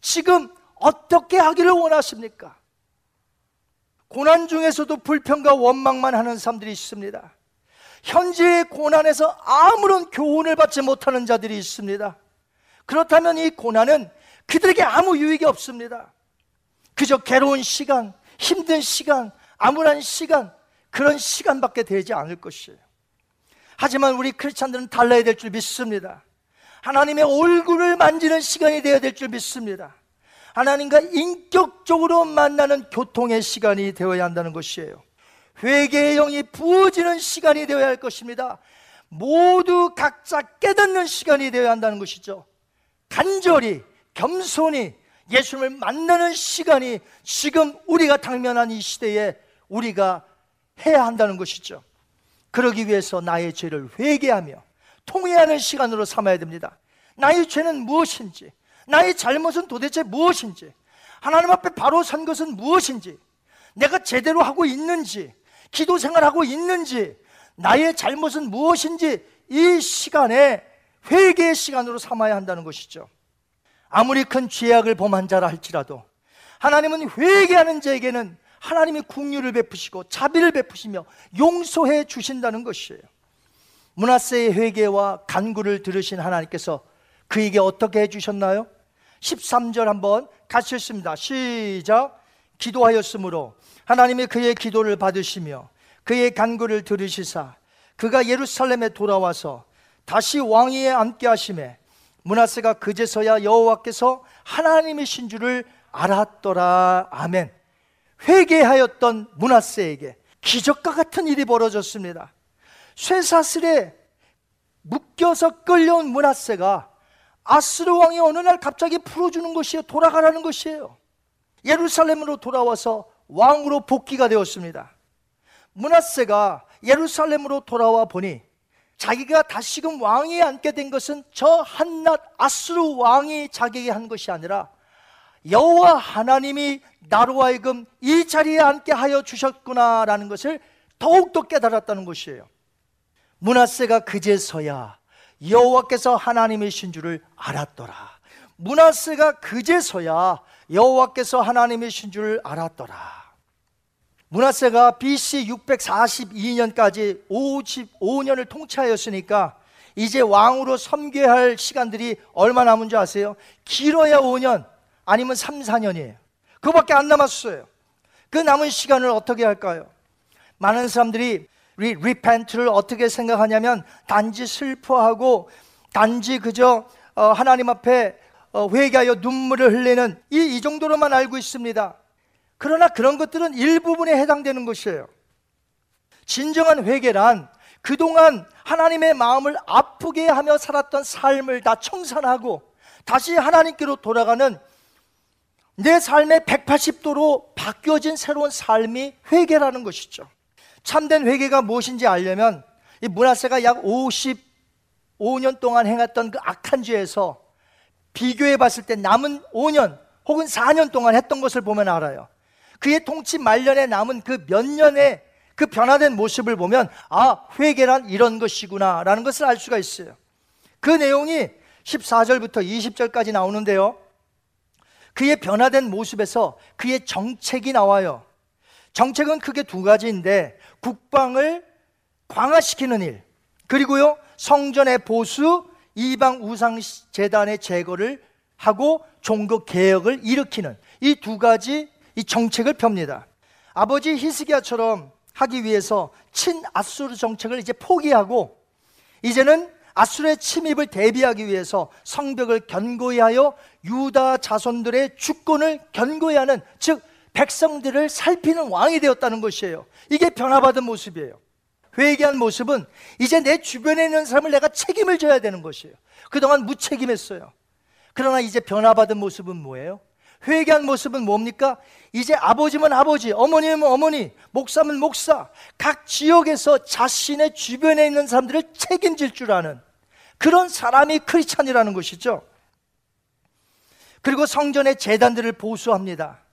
지금 어떻게 하기를 원하십니까? 고난 중에서도 불평과 원망만 하는 사람들이 있습니다. 현재의 고난에서 아무런 교훈을 받지 못하는 자들이 있습니다. 그렇다면 이 고난은 그들에게 아무 유익이 없습니다. 그저 괴로운 시간, 힘든 시간, 암울한 시간, 그런 시간밖에 되지 않을 것이에요. 하지만 우리 크리스찬들은 달라야 될 줄 믿습니다. 하나님의 얼굴을 만지는 시간이 되어야 될 줄 믿습니다. 하나님과 인격적으로 만나는 교통의 시간이 되어야 한다는 것이에요. 회개의 영이 부어지는 시간이 되어야 할 것입니다. 모두 각자 깨닫는 시간이 되어야 한다는 것이죠. 간절히, 겸손히 예수님을 만나는 시간이 지금 우리가 당면한 이 시대에 우리가 해야 한다는 것이죠. 그러기 위해서 나의 죄를 회개하며 통회하는 시간으로 삼아야 됩니다. 나의 죄는 무엇인지, 나의 잘못은 도대체 무엇인지, 하나님 앞에 바로 선 것은 무엇인지, 내가 제대로 하고 있는지, 기도 생활하고 있는지, 나의 잘못은 무엇인지 이 시간에 회개의 시간으로 삼아야 한다는 것이죠. 아무리 큰 죄악을 범한 자라 할지라도 하나님은 회개하는 자에게는 하나님이 국류를 베푸시고 자비를 베푸시며 용서해 주신다는 것이에요. 문하세의 회개와 간구를 들으신 하나님께서 그에게 어떻게 해 주셨나요? 13절 한번 같이 읽습니다. 시작. 기도하였으므로 하나님이 그의 기도를 받으시며 그의 간구를 들으시사 그가 예루살렘에 돌아와서 다시 왕위에 앉게 하심에 문하세가 그제서야 여호와께서 하나님이신 줄을 알았더라. 아멘. 회개하였던 문하세에게 기적과 같은 일이 벌어졌습니다. 쇠사슬에 묶여서 끌려온 문하세가 아스르 왕이 어느 날 갑자기 풀어주는 것이에요. 돌아가라는 것이에요. 예루살렘으로 돌아와서 왕으로 복귀가 되었습니다. 문하세가 예루살렘으로 돌아와 보니 자기가 다시금 왕위에 앉게 된 것은 저 한낱 아스루 왕이 자기에게 한 것이 아니라 여호와 하나님이 나로 하여금 이 자리에 앉게 하여 주셨구나라는 것을 더욱더 깨달았다는 것이에요. 문하세가 그제서야 여호와께서 하나님이신 줄을 알았더라. 문하세가 그제서야 여호와께서 하나님이신 줄을 알았더라. 문하세가 BC 642년까지 55년을 통치하였으니까 이제 왕으로 섬겨야 할 시간들이 얼마 남은 줄 아세요? 길어야 5년 아니면 3, 4년이에요. 그밖에 안 남았어요. 그 남은 시간을 어떻게 할까요? 많은 사람들이 리, 리펜트를 어떻게 생각하냐면 단지 슬퍼하고 단지 그저 어, 하나님 앞에 어, 회개하여 눈물을 흘리는 이, 이 정도로만 알고 있습니다. 그러나 그런 것들은 일부분에 해당되는 것이에요. 진정한 회개란 그동안 하나님의 마음을 아프게 하며 살았던 삶을 다 청산하고 다시 하나님께로 돌아가는 내 삶의 180도로 바뀌어진 새로운 삶이 회개라는 것이죠. 참된 회개가 무엇인지 알려면 이 문하세가 약 55년 동안 행했던 그 악한 죄에서 비교해 봤을 때 남은 5년 혹은 4년 동안 했던 것을 보면 알아요. 그의 통치 말년에 남은 그 몇 년의 그 변화된 모습을 보면 아, 회개란 이런 것이구나 라는 것을 알 수가 있어요. 그 내용이 14절부터 20절까지 나오는데요. 그의 변화된 모습에서 그의 정책이 나와요. 정책은 크게 두 가지인데 국방을 강화시키는 일, 그리고요 성전의 보수, 이방 우상 재단의 제거를 하고 종교 개혁을 일으키는 이 두 가지 이 정책을 펴니다. 아버지 히스기야처럼 하기 위해서 친 아수르 정책을 이제 포기하고 이제는 아수르의 침입을 대비하기 위해서 성벽을 견고히 하여 유다 자손들의 주권을 견고히 하는 즉 백성들을 살피는 왕이 되었다는 것이에요. 이게 변화받은 모습이에요. 회개한 모습은 이제 내 주변에 있는 사람을 내가 책임을 져야 되는 것이에요. 그동안 무책임했어요. 그러나 이제 변화받은 모습은 뭐예요? 회개한 모습은 뭡니까? 이제 아버지면 아버지, 어머니면 어머니, 목사면 목사, 각 지역에서 자신의 주변에 있는 사람들을 책임질 줄 아는 그런 사람이 크리스찬이라는 것이죠. 그리고 성전의 재단들을 보수합니다.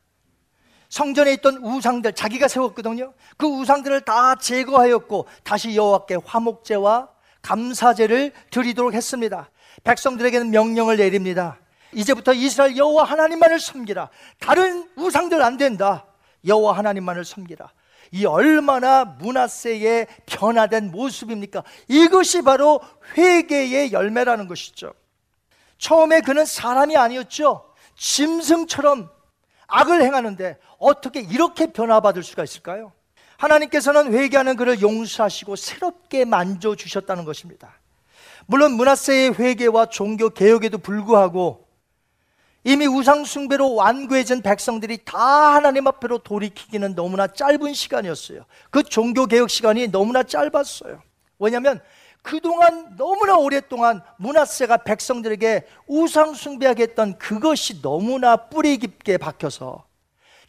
성전에 있던 우상들 자기가 세웠거든요. 그 우상들을 다 제거하였고 다시 여호와께 화목제와 감사제를 드리도록 했습니다. 백성들에게는 명령을 내립니다. 이제부터 이스라엘 여호와 하나님만을 섬기라. 다른 우상들 안 된다. 여호와 하나님만을 섬기라. 이 얼마나 문하세의 변화된 모습입니까? 이것이 바로 회개의 열매라는 것이죠. 처음에 그는 사람이 아니었죠. 짐승처럼 악을 행하는데 어떻게 이렇게 변화받을 수가 있을까요? 하나님께서는 회개하는 그를 용서하시고 새롭게 만져 주셨다는 것입니다. 물론 문하세의 회개와 종교 개혁에도 불구하고 이미 우상 숭배로 완고해진 백성들이 다 하나님 앞으로 돌이키기는 너무나 짧은 시간이었어요. 그 종교 개혁 시간이 너무나 짧았어요. 왜냐하면 그동안 너무나 오랫동안 문하세가 백성들에게 우상숭배하게 했던 그것이 너무나 뿌리 깊게 박혀서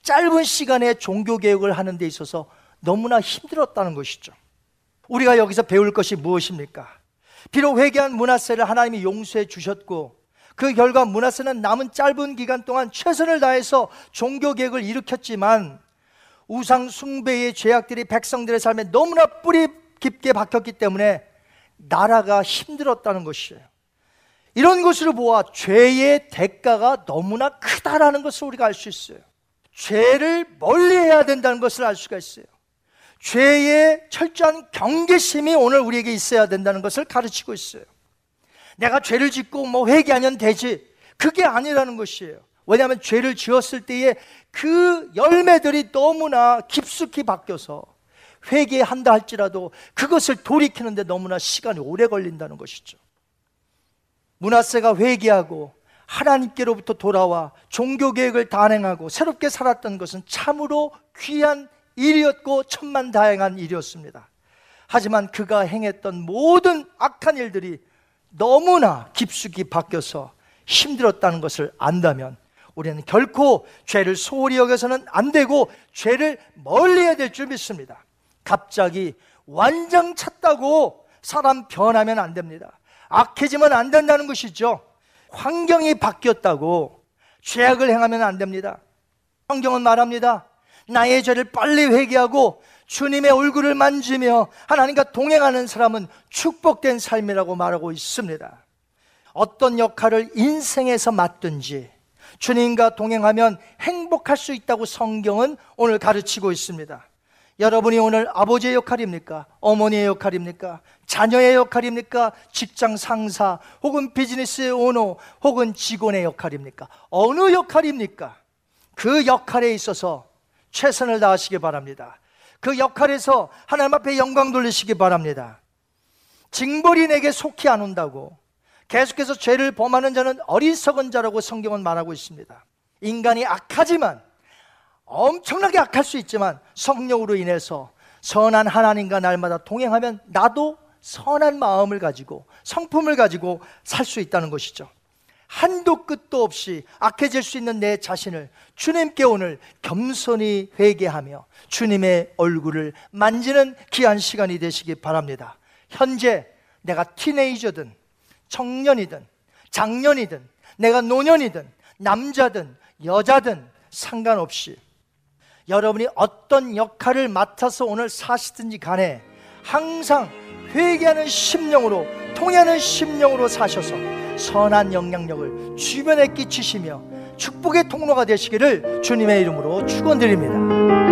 짧은 시간에 종교개혁을 하는 데 있어서 너무나 힘들었다는 것이죠. 우리가 여기서 배울 것이 무엇입니까? 비록 회개한 문하세를 하나님이 용서해 주셨고 그 결과 문하세는 남은 짧은 기간 동안 최선을 다해서 종교 개혁을 일으켰지만 우상 숭배의 죄악들이 백성들의 삶에 너무나 뿌리 깊게 박혔기 때문에 나라가 힘들었다는 것이에요. 이런 것으로 보아 죄의 대가가 너무나 크다라는 것을 우리가 알 수 있어요. 죄를 멀리 해야 된다는 것을 알 수가 있어요. 죄의 철저한 경계심이 오늘 우리에게 있어야 된다는 것을 가르치고 있어요. 내가 죄를 짓고 뭐 회개하면 되지. 그게 아니라는 것이에요. 왜냐하면 죄를 지었을 때에 그 열매들이 너무나 깊숙이 바뀌어서 회개한다 할지라도 그것을 돌이키는데 너무나 시간이 오래 걸린다는 것이죠. 문하세가 회개하고 하나님께로부터 돌아와 종교 계획을 단행하고 새롭게 살았던 것은 참으로 귀한 일이었고 천만 다행한 일이었습니다. 하지만 그가 행했던 모든 악한 일들이 너무나 깊숙이 바뀌어서 힘들었다는 것을 안다면 우리는 결코 죄를 소홀히 여겨서는 안 되고 죄를 멀리 해야 될 줄 믿습니다. 갑자기 완전 찼다고 사람 변하면 안 됩니다. 악해지면 안 된다는 것이죠. 환경이 바뀌었다고 죄악을 행하면 안 됩니다. 성경은 말합니다. 나의 죄를 빨리 회개하고 주님의 얼굴을 만지며 하나님과 동행하는 사람은 축복된 삶이라고 말하고 있습니다. 어떤 역할을 인생에서 맡든지 주님과 동행하면 행복할 수 있다고 성경은 오늘 가르치고 있습니다. 여러분이 오늘 아버지의 역할입니까? 어머니의 역할입니까? 자녀의 역할입니까? 직장 상사 혹은 비즈니스의 오너 혹은 직원의 역할입니까? 어느 역할입니까? 그 역할에 있어서 최선을 다하시기 바랍니다. 그 역할에서 하나님 앞에 영광 돌리시기 바랍니다. 징벌이 내게 속히 안 온다고 계속해서 죄를 범하는 자는 어리석은 자라고 성경은 말하고 있습니다. 인간이 악하지만 엄청나게 악할 수 있지만 성령으로 인해서 선한 하나님과 날마다 동행하면 나도 선한 마음을 가지고 성품을 가지고 살 수 있다는 것이죠. 한도 끝도 없이 악해질 수 있는 내 자신을 주님께 오늘 겸손히 회개하며 주님의 얼굴을 만지는 귀한 시간이 되시기 바랍니다. 현재 내가 티네이저든 청년이든 장년이든 내가 노년이든 남자든 여자든 상관없이 여러분이 어떤 역할을 맡아서 오늘 사시든지 간에 항상 회개하는 심령으로 통하는 심령으로 사셔서 선한 영향력을 주변에 끼치시며 축복의 통로가 되시기를 주님의 이름으로 축원드립니다.